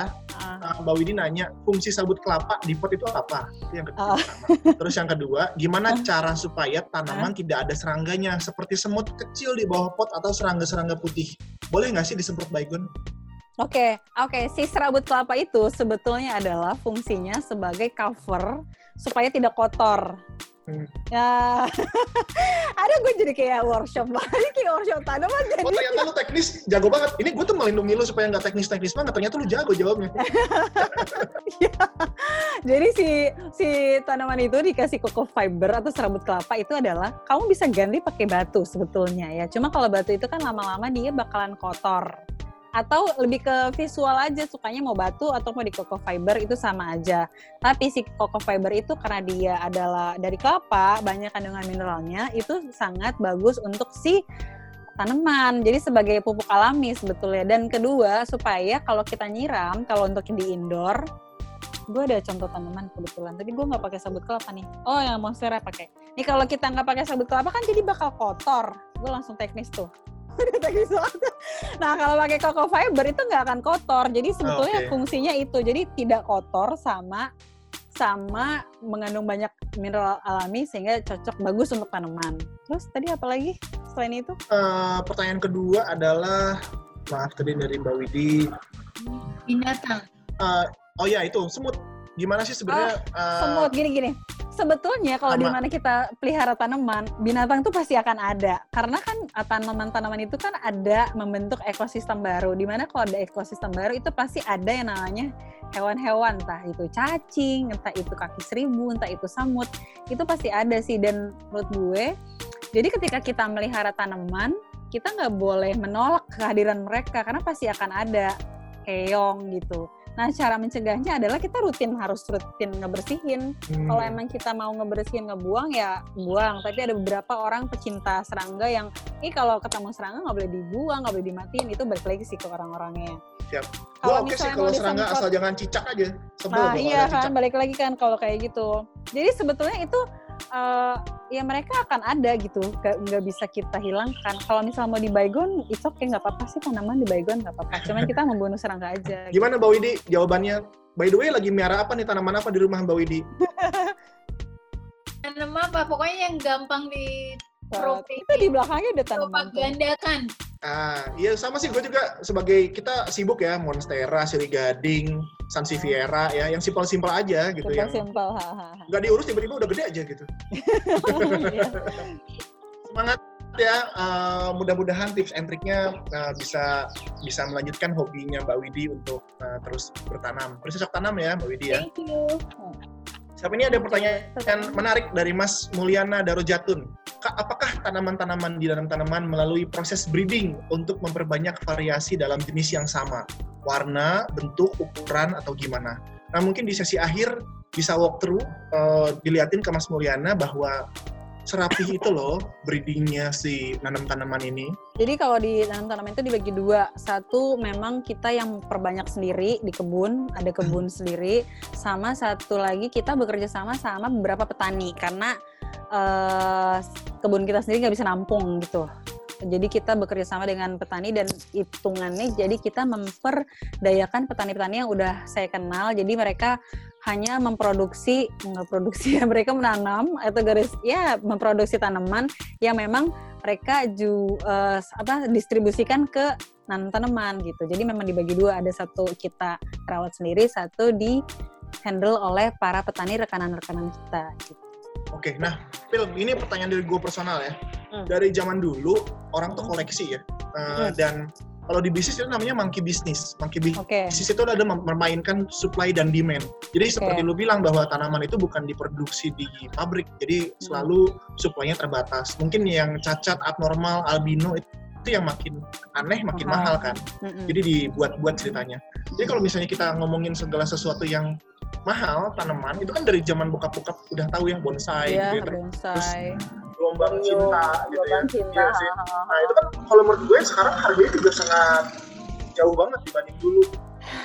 Uh, Mbak Widi nanya, fungsi sabut kelapa di pot itu apa? Itu yang kedua. pertama. (laughs) Terus yang kedua, gimana cara supaya tanaman tidak ada serangganya, seperti semut kecil di bawah pot atau serangga-serangga putih? Boleh nggak sih disemprot baygon? Oke, oke. Si serabut kelapa itu sebetulnya adalah fungsinya sebagai cover supaya tidak kotor. Hmm. Ya, (laughs) ada gue jadi kayak workshop lagi, kayak workshop tanaman jadi. Oh ternyata lu teknis, jago banget. Ini gue tuh melindungi lu supaya nggak teknis-teknis banget. Ternyata lu jago jawabnya. (laughs) Jadi si si tanaman itu dikasih coco fiber atau serabut kelapa itu adalah kamu bisa ganti pakai batu sebetulnya ya. Cuma kalau batu itu kan lama-lama dia bakalan kotor. Atau lebih ke visual aja sukanya mau batu atau mau di coco fiber itu sama aja. Tapi si coco fiber itu karena dia adalah dari kelapa, banyak kandungan mineralnya, itu sangat bagus untuk si tanaman. Jadi sebagai pupuk alami sebetulnya. Dan kedua, supaya kalau kita nyiram, kalau untuk di indoor, gue ada contoh tanaman kebetulan. Tadi gue nggak pakai sabut kelapa nih. Oh, yang monstera pakai. Nih kalau kita nggak pakai sabut kelapa kan jadi bakal kotor. Gue langsung teknis tuh. Nah kalau pakai coco fiber itu nggak akan kotor. Jadi sebetulnya Oke. fungsinya itu. Jadi tidak kotor sama sama mengandung banyak mineral alami sehingga cocok bagus untuk tanaman. Terus tadi apa lagi selain itu? Eh, pertanyaan kedua adalah, maaf tadi dari Mbak Widi, binatang. Eh, oh ya itu semut. Gimana sih sebenarnya? eh, semut gini-gini. Sebetulnya kalau di mana kita pelihara tanaman, binatang tuh pasti akan ada. Karena kan uh, tanaman-tanaman itu kan ada membentuk ekosistem baru. Di mana kalau ada ekosistem baru itu pasti ada yang namanya hewan-hewan, entah itu cacing, entah itu kaki seribu, entah itu samut. Itu pasti ada sih dan menurut gue jadi ketika kita melihara tanaman, kita nggak boleh menolak kehadiran mereka karena pasti akan ada keong gitu. Nah, cara mencegahnya adalah kita rutin harus rutin ngebersihin. hmm, Kalau emang kita mau ngebersihin ngebuang ya buang. Tapi ada beberapa orang pecinta serangga yang, ih kalau ketemu serangga nggak boleh dibuang, nggak boleh dimatiin. Itu balik lagi sih ke orang-orangnya. Siap. Kalau oke sih misalnya kalau serangga asal jangan cicak aja. Sebel Ah, kalau iya kan, cicak. balik lagi kan kalau kayak gitu. Jadi sebetulnya itu eh, ya mereka akan ada gitu, nggak bisa kita hilangkan. Kalau misal mau di baygon, itu oke nggak apa-apa sih tanaman di baygon nggak apa-apa. Cuman kita membunuh serangga aja. gitu. Gimana Mbak Widi? Jawabannya, by the way lagi miara apa nih tanaman apa di rumah Mbak Widi? (laughs) Tanam apa? Pokoknya yang gampang di Itu di belakangnya ada tanaman. tuh. propagandakan. Ah, iya sama sih gue juga sebagai kita sibuk ya Monstera, Siri Gading, Sansevieria ya, yang simpel-simpel aja gitu yang Simpel-simpel. hahaha. nggak diurus tiba-tiba udah gede aja gitu. (laughs) Iya. Semangat ya, eh, mudah-mudahan tips and triknya eh, bisa bisa melanjutkan hobinya Mbak Widi untuk eh, terus bertanam. Bercocok tanam ya Mbak Widi ya. Thank you. Siapa ini ada pertanyaan menarik dari Mas Mulyana Darujatun. Kak, apakah tanaman-tanaman di dalam tanaman melalui proses breeding untuk memperbanyak variasi dalam jenis yang sama? Warna, bentuk, ukuran, atau gimana? Nah, mungkin di sesi akhir bisa walk through, uh, diliatin ke Mas Mulyana bahwa serapih itu loh breedingnya si nanam tanaman ini. Jadi kalau di nanam tanaman itu dibagi dua. Satu memang kita yang perbanyak sendiri di kebun, ada kebun sendiri. Sama satu lagi kita bekerja sama sama beberapa petani karena uh, kebun kita sendiri nggak bisa nampung gitu. Jadi kita bekerja sama dengan petani dan hitungannya jadi kita memperdayakan petani-petani yang udah saya kenal. Jadi mereka hanya memproduksi memproduksi ya (laughs) mereka menanam atau garis ya memproduksi tanaman yang memang mereka ju uh, apa distribusikan ke nanam tanaman gitu. Jadi memang dibagi dua, ada satu kita rawat sendiri, satu di handle oleh para petani rekanan-rekanan kita. Gitu. Oke, nah, Phil, ini pertanyaan dari gue personal ya. Hmm. Dari zaman dulu orang tuh koleksi ya, uh, hmm. dan kalau di bisnis itu namanya monkey business. Monkey business okay. itu adalah memainkan supply dan demand. Jadi okay. seperti lu bilang bahwa tanaman itu bukan diproduksi di pabrik, jadi hmm. selalu supply-nya terbatas. Mungkin yang cacat, abnormal, albino itu itu yang makin aneh, makin mahal, mahal kan. Jadi dibuat-buat ceritanya. Jadi kalau misalnya kita ngomongin segala sesuatu yang mahal tanaman itu kan dari zaman bokap-bokap udah tahu yang bonsai yeah, gitu. bonsai. Terus gelombang cinta gitu ya. Cinta. Iya sih. Nah itu kan kalau menurut gue sekarang harganya juga sangat jauh banget dibanding dulu.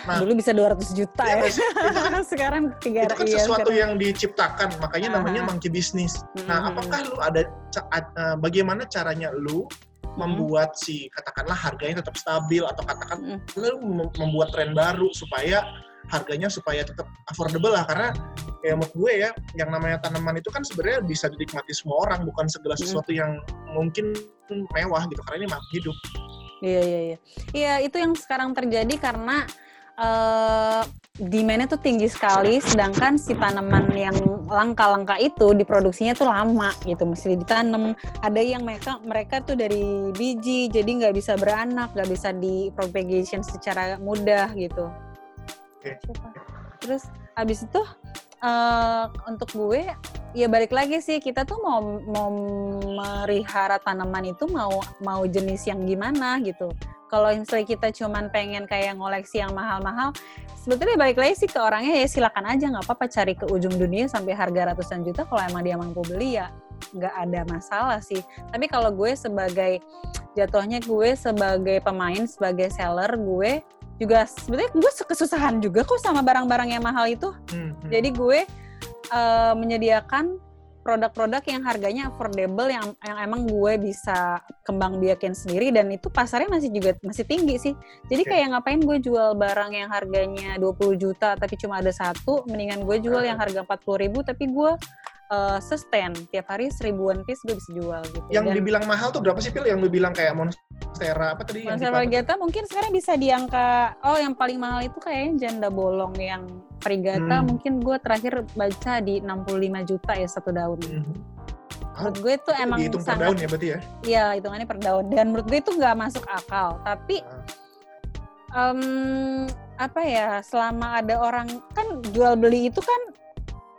Nah, dulu bisa 200 juta iya, ya. ya. (laughs) sekarang tiga Itu kan iya, sesuatu sekarang. yang diciptakan, makanya Aha. namanya monkey business. Nah, apakah lu ada uh, bagaimana caranya lu membuat si katakanlah harganya tetap stabil atau katakan lu membuat tren baru supaya harganya supaya tetap affordable lah karena ya menurut gue ya yang namanya tanaman itu kan sebenarnya bisa dinikmati semua orang bukan segala sesuatu yang mungkin mewah gitu karena ini makhluk hidup. Iya iya iya. Iya itu yang sekarang terjadi karena uh, demandnya tuh tinggi sekali, sedangkan si tanaman yang langka-langka itu diproduksinya tuh lama gitu, mesti ditanam. Ada yang mereka mereka tuh dari biji, jadi nggak bisa beranak, nggak bisa di propagation secara mudah gitu. Terus abis itu uh, untuk gue ya balik lagi sih kita tuh mau mau merihara tanaman itu mau mau jenis yang gimana gitu. Kalau misalnya kita cuman pengen kayak ngoleksi yang mahal-mahal, sebetulnya balik lagi sih ke orangnya ya silakan aja nggak apa-apa cari ke ujung dunia sampai harga ratusan juta kalau emang dia mampu beli ya nggak ada masalah sih. Tapi kalau gue sebagai jatuhnya gue sebagai pemain, sebagai seller, gue juga sebenarnya gue kesusahan juga kok sama barang-barang yang mahal itu. Hmm, hmm. Jadi gue uh, menyediakan produk-produk yang harganya affordable yang yang emang gue bisa kembang biakin sendiri dan itu pasarnya masih juga masih tinggi sih. Jadi okay. kayak ngapain gue jual barang yang harganya 20 juta tapi cuma ada satu, mendingan gue jual uh. yang harga 40 ribu tapi gue uh, sustain tiap hari seribuan piece gue bisa jual gitu. Yang Dan, dibilang mahal tuh berapa sih pil? Yang lu bilang kayak monstera apa tadi? Monstera Varigata mungkin sekarang bisa di angka oh yang paling mahal itu kayaknya janda bolong yang Varigata hmm. mungkin gue terakhir baca di 65 juta ya satu daun. Hmm. Menurut gue itu emang dihitung sangat, per daun ya berarti ya? Iya hitungannya per daun dan menurut gue itu nggak masuk akal. Tapi um, apa ya selama ada orang kan jual beli itu kan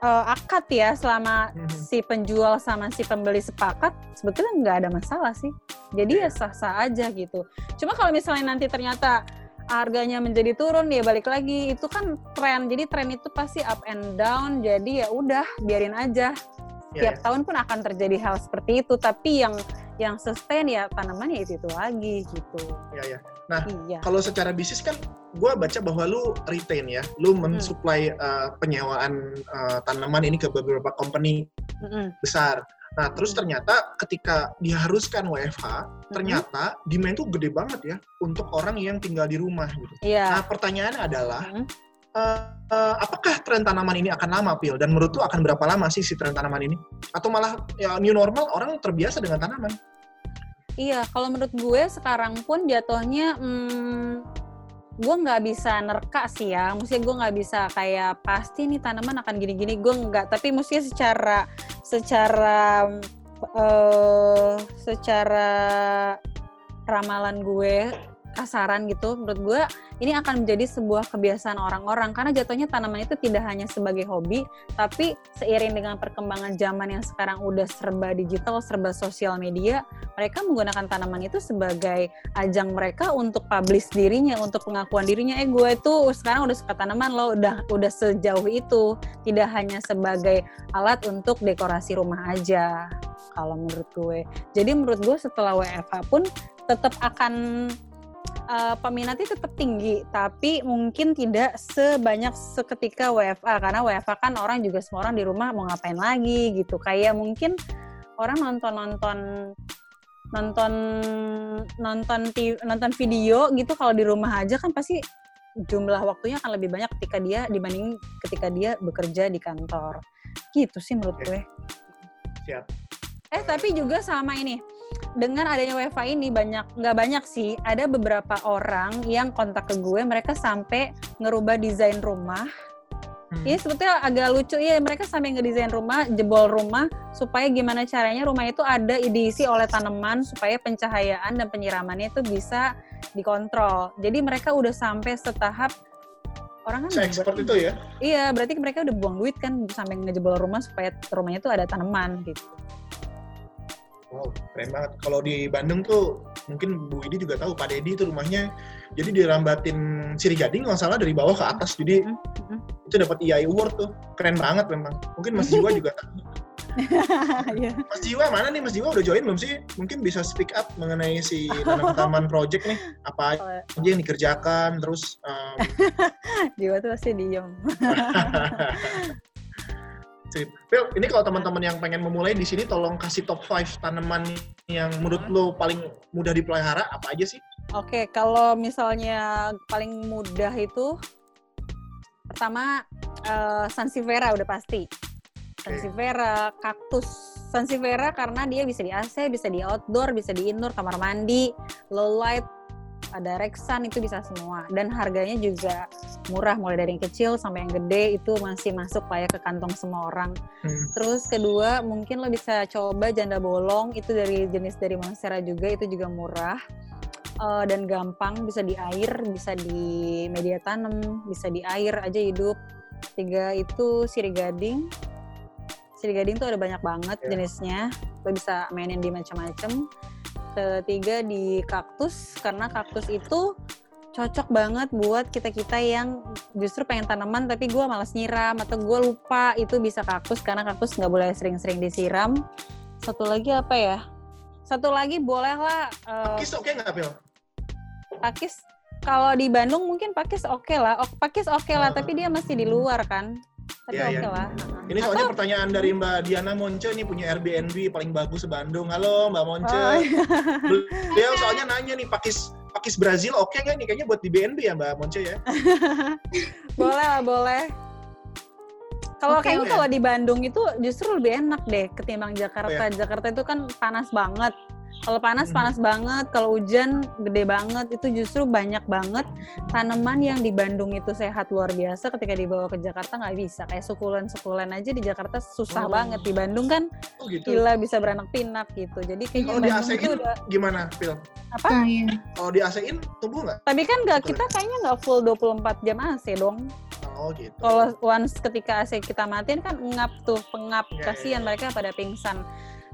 uh, akad ya selama hmm. si penjual sama si pembeli sepakat sebetulnya nggak ada masalah sih. Jadi ya iya. sah-sah aja gitu. Cuma kalau misalnya nanti ternyata harganya menjadi turun ya balik lagi. Itu kan tren. Jadi tren itu pasti up and down. Jadi ya udah biarin aja. Ya, tiap ya. tahun pun akan terjadi hal seperti itu. Tapi yang yang sustain ya tanamannya itu itu lagi gitu ya ya nah iya. kalau secara bisnis kan gue baca bahwa lu retain ya lu hmm. mensuplai hmm. uh, penyewaan uh, tanaman ini ke beberapa company hmm. besar Nah, terus hmm. ternyata ketika diharuskan WFH, hmm. ternyata demand tuh gede banget ya untuk orang yang tinggal di rumah gitu. Yeah. Nah, pertanyaannya adalah hmm uh, apakah tren tanaman ini akan lama, Pil? Dan menurut lu akan berapa lama sih si tren tanaman ini? Atau malah ya new normal orang terbiasa dengan tanaman? Iya, kalau menurut gue sekarang pun jatuhnya hmm, gue nggak bisa nerka sih ya. Maksudnya gue nggak bisa kayak pasti nih tanaman akan gini-gini. Gue nggak. Tapi mestinya secara secara uh, secara ramalan gue kasaran gitu menurut gue ini akan menjadi sebuah kebiasaan orang-orang. Karena jatuhnya tanaman itu tidak hanya sebagai hobi tapi seiring dengan perkembangan zaman yang sekarang udah serba digital serba sosial media mereka menggunakan tanaman itu sebagai ajang mereka untuk publish dirinya untuk pengakuan dirinya. Eh gue itu sekarang udah suka tanaman loh udah udah sejauh itu. Tidak hanya sebagai alat untuk dekorasi rumah aja kalau menurut gue. Jadi menurut gue setelah WFH pun tetap akan uh, peminatnya tetap tinggi, tapi mungkin tidak sebanyak seketika WFA karena WFA kan orang juga semua orang di rumah mau ngapain lagi gitu. Kayak mungkin orang nonton nonton nonton nonton nonton video gitu kalau di rumah aja kan pasti jumlah waktunya akan lebih banyak ketika dia dibanding ketika dia bekerja di kantor. Gitu sih menurut gue. Siap. Eh tapi juga sama ini dengan adanya WiFi ini banyak nggak banyak sih ada beberapa orang yang kontak ke gue mereka sampai ngerubah desain rumah Hmm. Ini sebetulnya agak lucu ya mereka sampai ngedesain rumah, jebol rumah supaya gimana caranya rumah itu ada diisi oleh tanaman supaya pencahayaan dan penyiramannya itu bisa dikontrol. Jadi mereka udah sampai setahap orang kan seperti itu ya? Iya, berarti mereka udah buang duit kan sampai ngejebol rumah supaya rumahnya itu ada tanaman gitu. Wow, keren banget. Kalau di Bandung tuh mungkin Bu Idi juga tahu Pak Dedi itu rumahnya jadi dirambatin siri gading nggak salah dari bawah ke atas. Jadi mm-hmm. itu dapat EI Award tuh. Keren banget memang. Mungkin Mas Jiwa juga tahu. (laughs) Iya. Mas Jiwa mana nih Mas Jiwa udah join belum sih? Mungkin bisa speak up mengenai si taman project nih. Apa (laughs) aja yang dikerjakan terus um... (laughs) Jiwa tuh pasti diem. Sip. Phil, ini kalau teman-teman yang pengen memulai di sini tolong kasih top 5 tanaman yang menurut lo paling mudah dipelihara apa aja sih? Oke, okay, kalau misalnya paling mudah itu pertama uh, sansevieria udah pasti. Sansevieria, kaktus. Sansevieria karena dia bisa di AC, bisa di outdoor, bisa di indoor, kamar mandi, low light, ada Rexan itu bisa semua dan harganya juga murah mulai dari yang kecil sampai yang gede itu masih masuk lah ya ke kantong semua orang. Hmm. Terus kedua mungkin lo bisa coba janda bolong itu dari jenis dari monstera juga itu juga murah uh, dan gampang bisa di air bisa di media tanam bisa di air aja hidup. Tiga itu siri gading. Siri gading tuh ada banyak banget yeah. jenisnya. Lo bisa mainin di macam-macam ketiga di kaktus karena kaktus itu cocok banget buat kita kita yang justru pengen tanaman tapi gue malas nyiram atau gue lupa itu bisa kaktus karena kaktus nggak boleh sering-sering disiram. Satu lagi apa ya? Satu lagi bolehlah uh, pakis oke okay nggak Pil? pakis. Kalau di Bandung mungkin pakis oke okay lah pakis oke okay lah uh, tapi dia masih di luar kan tapi ya, oke okay ya. lah. Ini soalnya Atau, pertanyaan dari Mbak Diana Monce nih punya Airbnb paling bagus Bandung. Halo Mbak Monce. Oh, iya. Beliau soalnya nanya nih pakis pakis Brazil oke okay nggak nih kayaknya buat di BNB ya Mbak Monce ya? (laughs) boleh lah boleh. Kalau okay, kayaknya kalau di Bandung itu justru lebih enak deh ketimbang Jakarta. Oh, ya? Jakarta itu kan panas banget. Kalau panas, hmm. panas banget. Kalau hujan, gede banget. Itu justru banyak banget tanaman yang di Bandung itu sehat luar biasa. Ketika dibawa ke Jakarta nggak bisa. Kayak sukulen-sukulen aja di Jakarta susah oh. banget. Di Bandung kan oh, gitu. gila bisa beranak pinak gitu. Jadi kayaknya Kalau di ASEIN udah... gimana, Phil? Apa? Nah, iya. Kalau di ASEIN tumbuh nggak? Tapi kan nggak kita kayaknya nggak full 24 jam AC dong. Oh gitu. Kalau once ketika AC kita matiin kan ngap tuh pengap yeah, kasihan yeah. mereka pada pingsan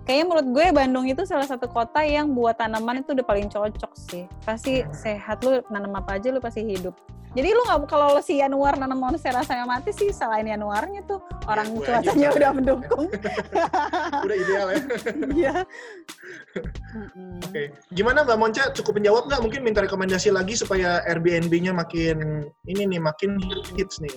kayaknya menurut gue Bandung itu salah satu kota yang buat tanaman itu udah paling cocok sih. Pasti sehat lu nanam apa aja lu pasti hidup. Jadi lu nggak kalau si Januar nanam monstera saya mati sih selain Januarnya tuh orang ya, cuacanya udah mendukung. (laughs) udah ideal ya. Iya. Oke, okay. gimana Mbak Monca? Cukup menjawab nggak? Mungkin minta rekomendasi lagi supaya Airbnb-nya makin ini nih makin hits nih.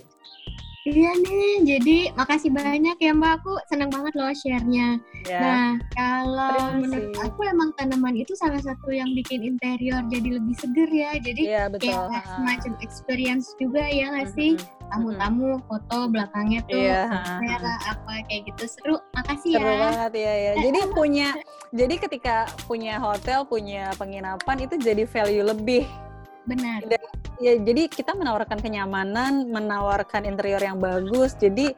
Iya nih, jadi makasih banyak ya Mbak. Aku senang banget loh share-nya. Ya. Nah, kalau menurut aku emang tanaman itu salah satu yang bikin interior jadi lebih seger ya. Jadi ya, betul. kayak semacam experience juga ya nggak sih? Tamu-tamu foto belakangnya tuh ya. merah apa kayak gitu seru. Makasih seru ya. Seru banget ya ya. (laughs) Jadi punya jadi ketika punya hotel, punya penginapan itu jadi value lebih Benar. Dan, ya jadi kita menawarkan kenyamanan, menawarkan interior yang bagus. Jadi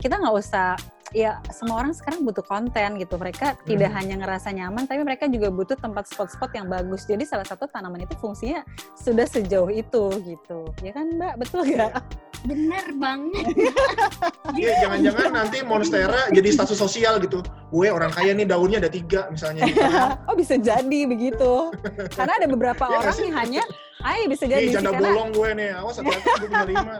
kita nggak usah ya semua orang sekarang butuh konten gitu. Mereka hmm. tidak hanya ngerasa nyaman, tapi mereka juga butuh tempat spot-spot yang bagus. Jadi salah satu tanaman itu fungsinya sudah sejauh itu gitu. Ya kan Mbak, betul nggak? Bener banget. (laughs) Iya, jangan-jangan nanti monstera jadi status sosial gitu. Gue orang kaya nih daunnya ada tiga misalnya. Gitu. (laughs) oh bisa jadi begitu. Karena ada beberapa ya, orang yang hanya Ay, bisa jadi Ih, janda bolong gue nih. Awas hati-hati gue punya (laughs) lima.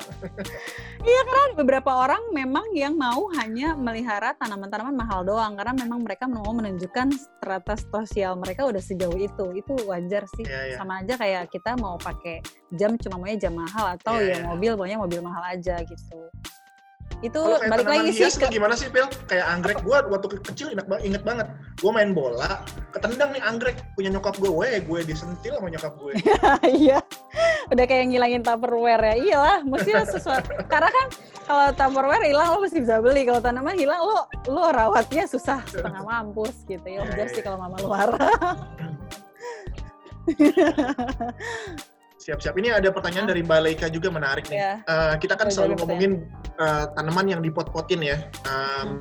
iya, karena beberapa orang memang yang mau hanya melihara tanaman-tanaman mahal doang. Karena memang mereka mau menunjukkan strata sosial mereka udah sejauh itu. Itu wajar sih. Yeah, yeah. Sama aja kayak kita mau pakai jam cuma maunya jam mahal. Atau yeah, ya yeah. mobil maunya mobil mahal aja gitu itu Kalo balik lagi sih ke... gimana sih Pil? Kayak anggrek gue waktu kecil inget, inget banget. Gue main bola, ketendang nih anggrek punya nyokap gue, weh gue disentil sama nyokap gue. (laughs) Iya, udah kayak ngilangin tupperware ya. Iyalah, mesti sesuatu. Karena kan kalau tupperware hilang lo mesti bisa beli. Kalau tanaman hilang lo lo rawatnya susah setengah mampus gitu ya. Wajar sih kalau mama luar. (laughs) Siap-siap. Ini ada pertanyaan dari Mbak Leika juga menarik nih. Yeah. Iya. Uh, kita kan selalu ngomongin uh, tanaman yang dipot-potin ya. Um,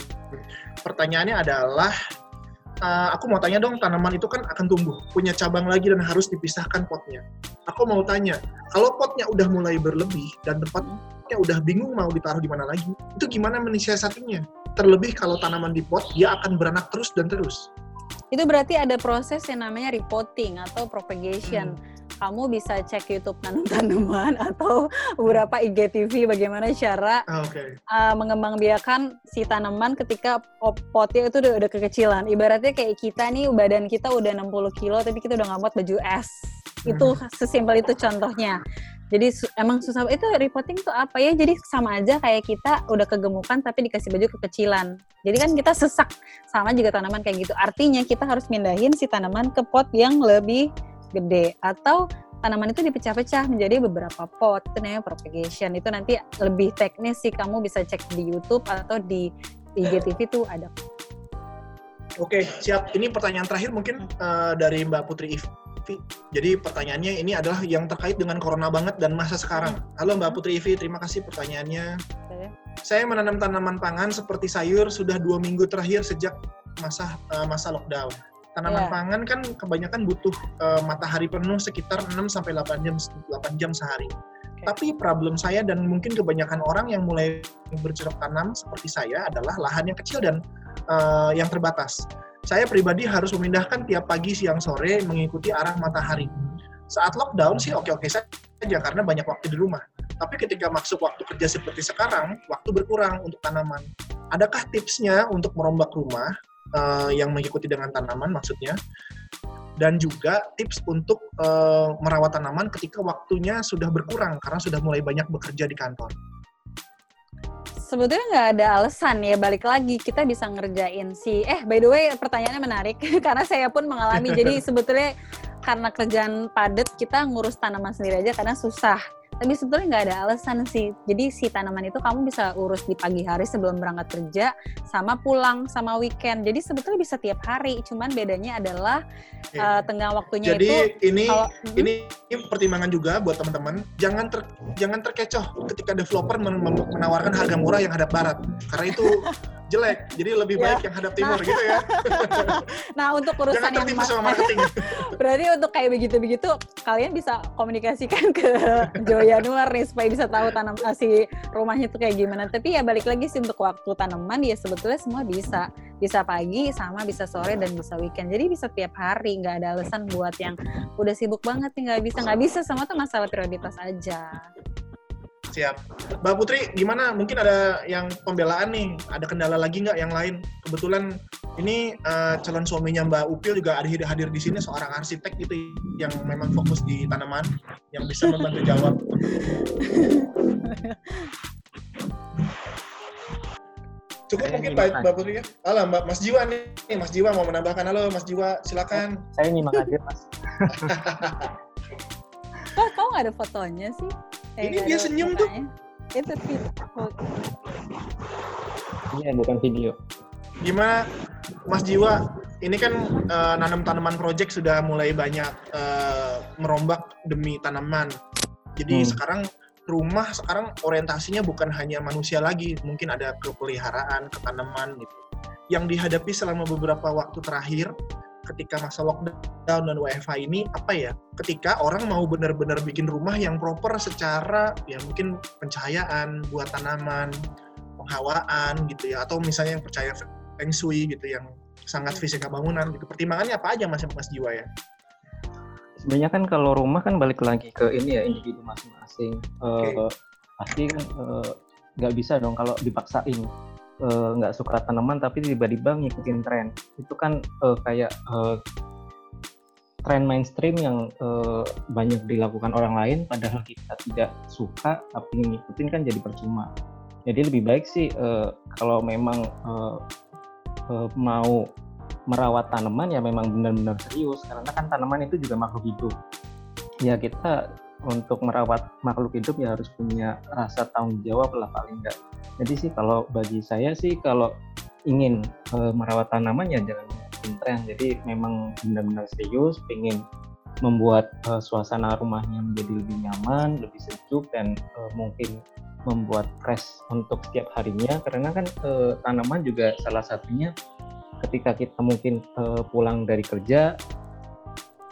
pertanyaannya adalah, uh, aku mau tanya dong, tanaman itu kan akan tumbuh, punya cabang lagi dan harus dipisahkan potnya. Aku mau tanya, kalau potnya udah mulai berlebih dan tempatnya udah bingung mau ditaruh di mana lagi, itu gimana mensiasatinya? Terlebih kalau tanaman di pot, dia akan beranak terus dan terus. Itu berarti ada proses yang namanya repotting atau propagation. Hmm kamu bisa cek YouTube nanam tanaman (laughs) atau beberapa IGTV bagaimana cara ah, okay. uh, mengembangbiakan si tanaman ketika potnya itu udah, udah kekecilan. Ibaratnya kayak kita nih badan kita udah 60 kilo tapi kita udah nggak muat baju es. Hmm. Itu sesimpel itu contohnya. Jadi emang susah itu reporting tuh apa ya? Jadi sama aja kayak kita udah kegemukan tapi dikasih baju kekecilan. Jadi kan kita sesak sama juga tanaman kayak gitu. Artinya kita harus mindahin si tanaman ke pot yang lebih gede atau tanaman itu dipecah-pecah menjadi beberapa pot itu namanya propagation itu nanti lebih teknis sih kamu bisa cek di YouTube atau di IGTV tuh ada Oke, siap. Ini pertanyaan terakhir mungkin uh, dari Mbak Putri Ivi. Jadi pertanyaannya ini adalah yang terkait dengan corona banget dan masa sekarang. Halo Mbak Putri Ivi, terima kasih pertanyaannya. Okay. Saya menanam tanaman pangan seperti sayur sudah dua minggu terakhir sejak masa uh, masa lockdown tanaman yeah. pangan kan kebanyakan butuh uh, matahari penuh sekitar 6 sampai 8 jam 8 jam sehari. Okay. Tapi problem saya dan mungkin kebanyakan orang yang mulai bercocok tanam seperti saya adalah lahan yang kecil dan uh, yang terbatas. Saya pribadi harus memindahkan tiap pagi, siang, sore mengikuti arah matahari. Saat lockdown sih oke-oke saja karena banyak waktu di rumah. Tapi ketika masuk waktu kerja seperti sekarang, waktu berkurang untuk tanaman. Adakah tipsnya untuk merombak rumah uh, yang mengikuti dengan tanaman maksudnya. Dan juga tips untuk uh, merawat tanaman ketika waktunya sudah berkurang karena sudah mulai banyak bekerja di kantor. Sebetulnya nggak ada alasan ya balik lagi kita bisa ngerjain si eh by the way pertanyaannya menarik (laughs) karena saya pun mengalami. Jadi (laughs) sebetulnya karena kerjaan padat kita ngurus tanaman sendiri aja karena susah tapi sebetulnya nggak ada alasan sih jadi si tanaman itu kamu bisa urus di pagi hari sebelum berangkat kerja sama pulang sama weekend jadi sebetulnya bisa tiap hari cuman bedanya adalah yeah. uh, tengah waktunya jadi itu ini kalau, ini ini pertimbangan juga buat teman-teman jangan ter, jangan terkecoh ketika developer menawarkan harga murah yang hadap barat karena itu (laughs) jelek jadi lebih ya. baik yang hadap timur nah. gitu ya (laughs) nah untuk urusan Jangan yang sama marketing (laughs) berarti untuk kayak begitu-begitu kalian bisa komunikasikan ke Joy Januar nih supaya bisa tahu tanam uh, si rumahnya itu kayak gimana. Tapi ya balik lagi sih untuk waktu tanaman ya sebetulnya semua bisa. Bisa pagi sama bisa sore dan bisa weekend. Jadi bisa tiap hari nggak ada alasan buat yang udah sibuk banget nih nggak bisa nggak bisa semua tuh masalah prioritas aja. Siap. Mbak Putri, gimana? Mungkin ada yang pembelaan nih, ada kendala lagi nggak yang lain? Kebetulan ini uh, calon suaminya Mbak Upil juga ada hadir di sini, seorang arsitek gitu yang memang fokus di tanaman, yang bisa membantu jawab. Cukup saya mungkin Mbak, Mbak Putri ya. Halo Mbak Mas Jiwa nih, Mas Jiwa mau menambahkan. Halo Mas Jiwa, silakan. Saya nyimak aja Mas. Kok kau nggak ada fotonya sih? Ini dia senyum tuh. itu video iya bukan video. Gimana Mas Jiwa? Ini kan uh, nanam tanaman project sudah mulai banyak uh, merombak demi tanaman. Jadi hmm. sekarang rumah sekarang orientasinya bukan hanya manusia lagi, mungkin ada kepeliharaan, ketanaman gitu. Yang dihadapi selama beberapa waktu terakhir ketika masa lockdown dan WFH ini apa ya? Ketika orang mau benar-benar bikin rumah yang proper secara ya mungkin pencahayaan buat tanaman, penghawaan gitu ya, atau misalnya yang percaya feng shui gitu yang sangat fisika bangunan gitu. Pertimbangannya apa aja mas Mas Jiwa ya? Sebenarnya kan kalau rumah kan balik lagi ke ini ya individu masing-masing. Okay. Uh, pasti kan eh, nggak uh, bisa dong kalau dipaksain eh, nggak uh, suka tanaman tapi tiba-tiba ngikutin tren. Itu kan uh, kayak uh, tren mainstream yang uh, banyak dilakukan orang lain padahal kita tidak suka tapi ngikutin kan jadi percuma. Jadi lebih baik sih uh, kalau memang uh, uh, mau merawat tanaman ya memang benar-benar serius karena kan tanaman itu juga makhluk hidup. Ya kita untuk merawat makhluk hidup ya harus punya rasa tanggung jawab lah paling enggak. Jadi sih kalau bagi saya sih kalau ingin e, merawat tanaman ya jangan tren. Jadi memang benar-benar serius, ingin membuat e, suasana rumahnya menjadi lebih nyaman, lebih sejuk dan e, mungkin membuat fresh untuk setiap harinya karena kan e, tanaman juga salah satunya ketika kita mungkin uh, pulang dari kerja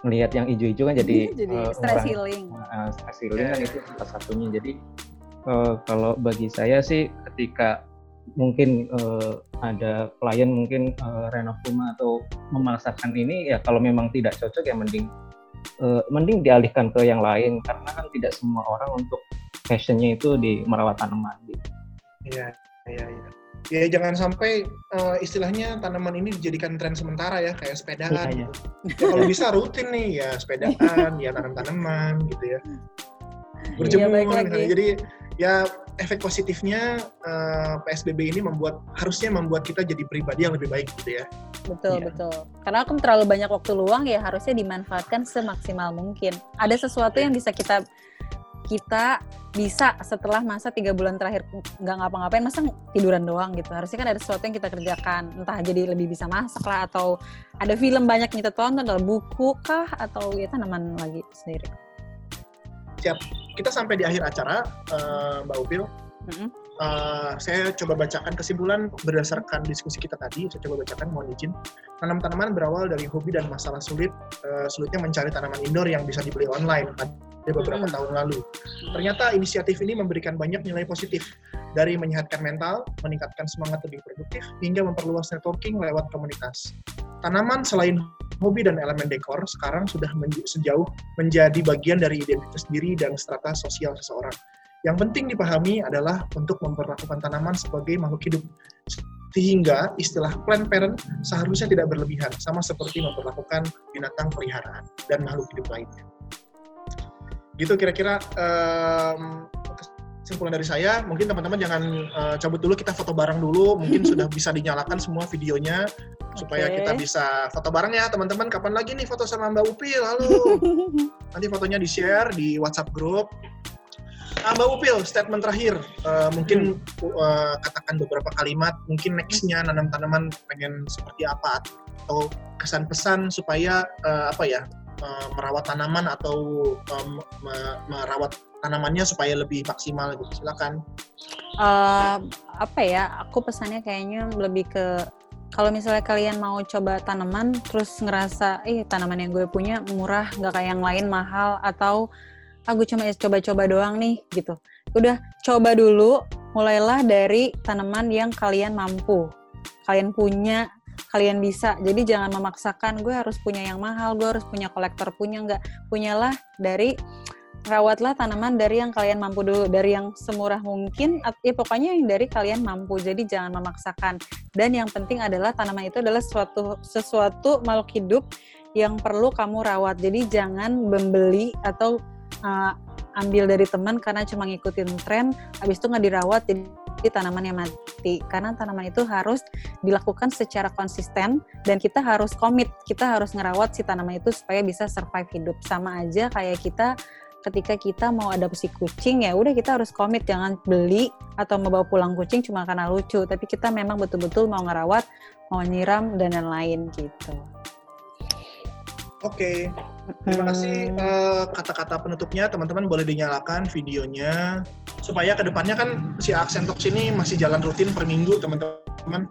melihat yang hijau-hijau kan jadi iya, jadi uh, stress healing. Uh, stress healing kan itu salah satunya. Jadi uh, kalau bagi saya sih ketika mungkin uh, ada klien mungkin uh, renov rumah atau memaksakan ini ya kalau memang tidak cocok ya mending uh, mending dialihkan ke yang lain karena kan tidak semua orang untuk passionnya itu di merawat tanaman gitu. Iya, iya, iya ya jangan sampai uh, istilahnya tanaman ini dijadikan tren sementara ya kayak sepedaan iya, iya. gitu. Ya, kalau bisa rutin nih ya sepedaan ya tanam tanaman gitu ya berjemur iya, gitu. jadi ya efek positifnya uh, eh, PSBB ini membuat harusnya membuat kita jadi pribadi yang lebih baik gitu ya betul ya. betul karena aku terlalu banyak waktu luang ya harusnya dimanfaatkan semaksimal mungkin ada sesuatu ya. yang bisa kita kita bisa setelah masa tiga bulan terakhir nggak ngapa-ngapain masa tiduran doang gitu. Harusnya kan ada sesuatu yang kita kerjakan. Entah jadi lebih bisa masak lah atau ada film banyak yang kita tonton atau buku kah atau ya tanaman lagi sendiri. Siap. Kita sampai di akhir acara uh, Mbak Upil. Uh, saya coba bacakan kesimpulan berdasarkan diskusi kita tadi. Saya coba bacakan mohon izin. Tanam tanaman berawal dari hobi dan masalah sulit. Uh, sulitnya mencari tanaman indoor yang bisa dibeli online dari beberapa hmm. tahun lalu. Ternyata inisiatif ini memberikan banyak nilai positif, dari menyehatkan mental, meningkatkan semangat lebih produktif, hingga memperluas networking lewat komunitas. Tanaman selain hobi dan elemen dekor, sekarang sudah men sejauh menjadi bagian dari identitas diri dan strata sosial seseorang. Yang penting dipahami adalah untuk memperlakukan tanaman sebagai makhluk hidup, sehingga istilah plant parent seharusnya tidak berlebihan, sama seperti memperlakukan binatang peliharaan dan makhluk hidup lainnya gitu kira-kira um, kesimpulan dari saya mungkin teman-teman jangan uh, cabut dulu kita foto bareng dulu. Mungkin (laughs) sudah bisa dinyalakan semua videonya okay. supaya kita bisa foto bareng ya teman-teman. Kapan lagi nih foto sama Mbak Upil halo (laughs) nanti fotonya di share di WhatsApp grup Ah, Mbak Upil, statement terakhir. Uh, mungkin uh, katakan beberapa kalimat, mungkin nextnya nanam tanaman pengen seperti apa, atau kesan pesan supaya uh, apa ya uh, merawat tanaman atau um, merawat tanamannya supaya lebih maksimal gitu. Silakan. Uh, apa ya? Aku pesannya kayaknya lebih ke kalau misalnya kalian mau coba tanaman terus ngerasa eh tanaman yang gue punya murah nggak kayak yang lain mahal atau aku ah, cuma coba-coba doang nih gitu udah coba dulu mulailah dari tanaman yang kalian mampu kalian punya kalian bisa. Jadi jangan memaksakan gue harus punya yang mahal gue harus punya kolektor punya nggak? Punyalah dari rawatlah tanaman dari yang kalian mampu dulu dari yang semurah mungkin ya pokoknya yang dari kalian mampu. Jadi jangan memaksakan. Dan yang penting adalah tanaman itu adalah sesuatu sesuatu makhluk hidup yang perlu kamu rawat. Jadi jangan membeli atau uh, ambil dari teman karena cuma ngikutin tren habis itu nggak dirawat. Jadi di tanaman yang mati. Karena tanaman itu harus dilakukan secara konsisten dan kita harus komit. Kita harus ngerawat si tanaman itu supaya bisa survive hidup. Sama aja kayak kita ketika kita mau adopsi kucing ya udah kita harus komit. Jangan beli atau membawa pulang kucing cuma karena lucu. Tapi kita memang betul-betul mau ngerawat mau nyiram dan lain-lain gitu. Oke. Terima kasih uh, kata-kata penutupnya. Teman-teman boleh dinyalakan videonya supaya ke depannya kan si Aksen Talks ini masih jalan rutin per minggu teman-teman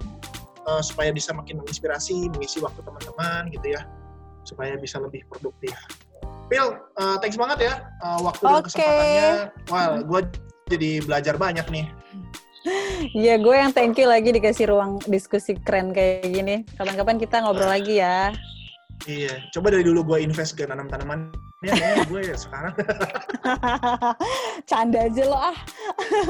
uh, supaya bisa makin menginspirasi mengisi waktu teman-teman gitu ya supaya bisa lebih produktif. Phil, uh, thanks banget ya uh, waktu okay. dan kesempatannya. Wah, gue jadi belajar banyak nih. Iya, gue yang thank you lagi dikasih ruang diskusi keren kayak gini. Kapan-kapan kita ngobrol lagi ya. Iya, coba dari dulu gue invest ke nanam tanaman. Ya, (laughs) gue ya sekarang. (laughs) Canda aja lo ah.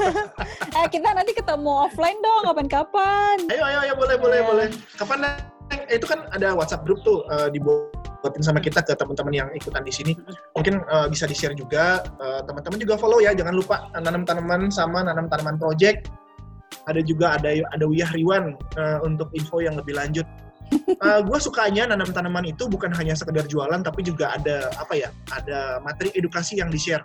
(laughs) eh kita nanti ketemu offline dong, kapan-kapan. Ayo, ayo, ayo, boleh, boleh, yeah. boleh. Kapan? Eh, itu kan ada WhatsApp grup tuh uh, dibuatin sama kita ke teman-teman yang ikutan di sini. Mungkin uh, bisa di-share juga. Uh, teman-teman juga follow ya, jangan lupa nanam tanaman sama nanam tanaman project ada juga ada ada Wiyah Riwan uh, untuk info yang lebih lanjut. Uh, eh, gue sukanya nanam tanaman itu bukan hanya sekedar jualan tapi juga ada apa ya ada materi edukasi yang di share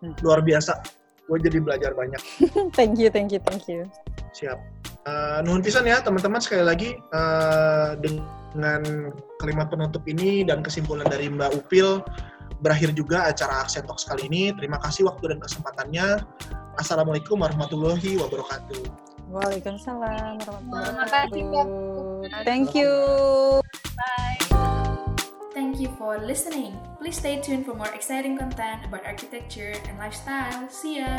hmm. luar biasa gue jadi belajar banyak (laughs) thank you thank you thank you siap uh, nuhun pisan ya teman-teman sekali lagi uh, dengan kalimat penutup ini dan kesimpulan dari Mbak Upil berakhir juga acara Aksen Talks kali ini. Terima kasih waktu dan kesempatannya. Assalamualaikum warahmatullahi wabarakatuh. Waalaikumsalam warahmatullahi wabarakatuh. Thank you. Bye. Thank you for listening. Please stay tuned for more exciting content about architecture and lifestyle. See ya.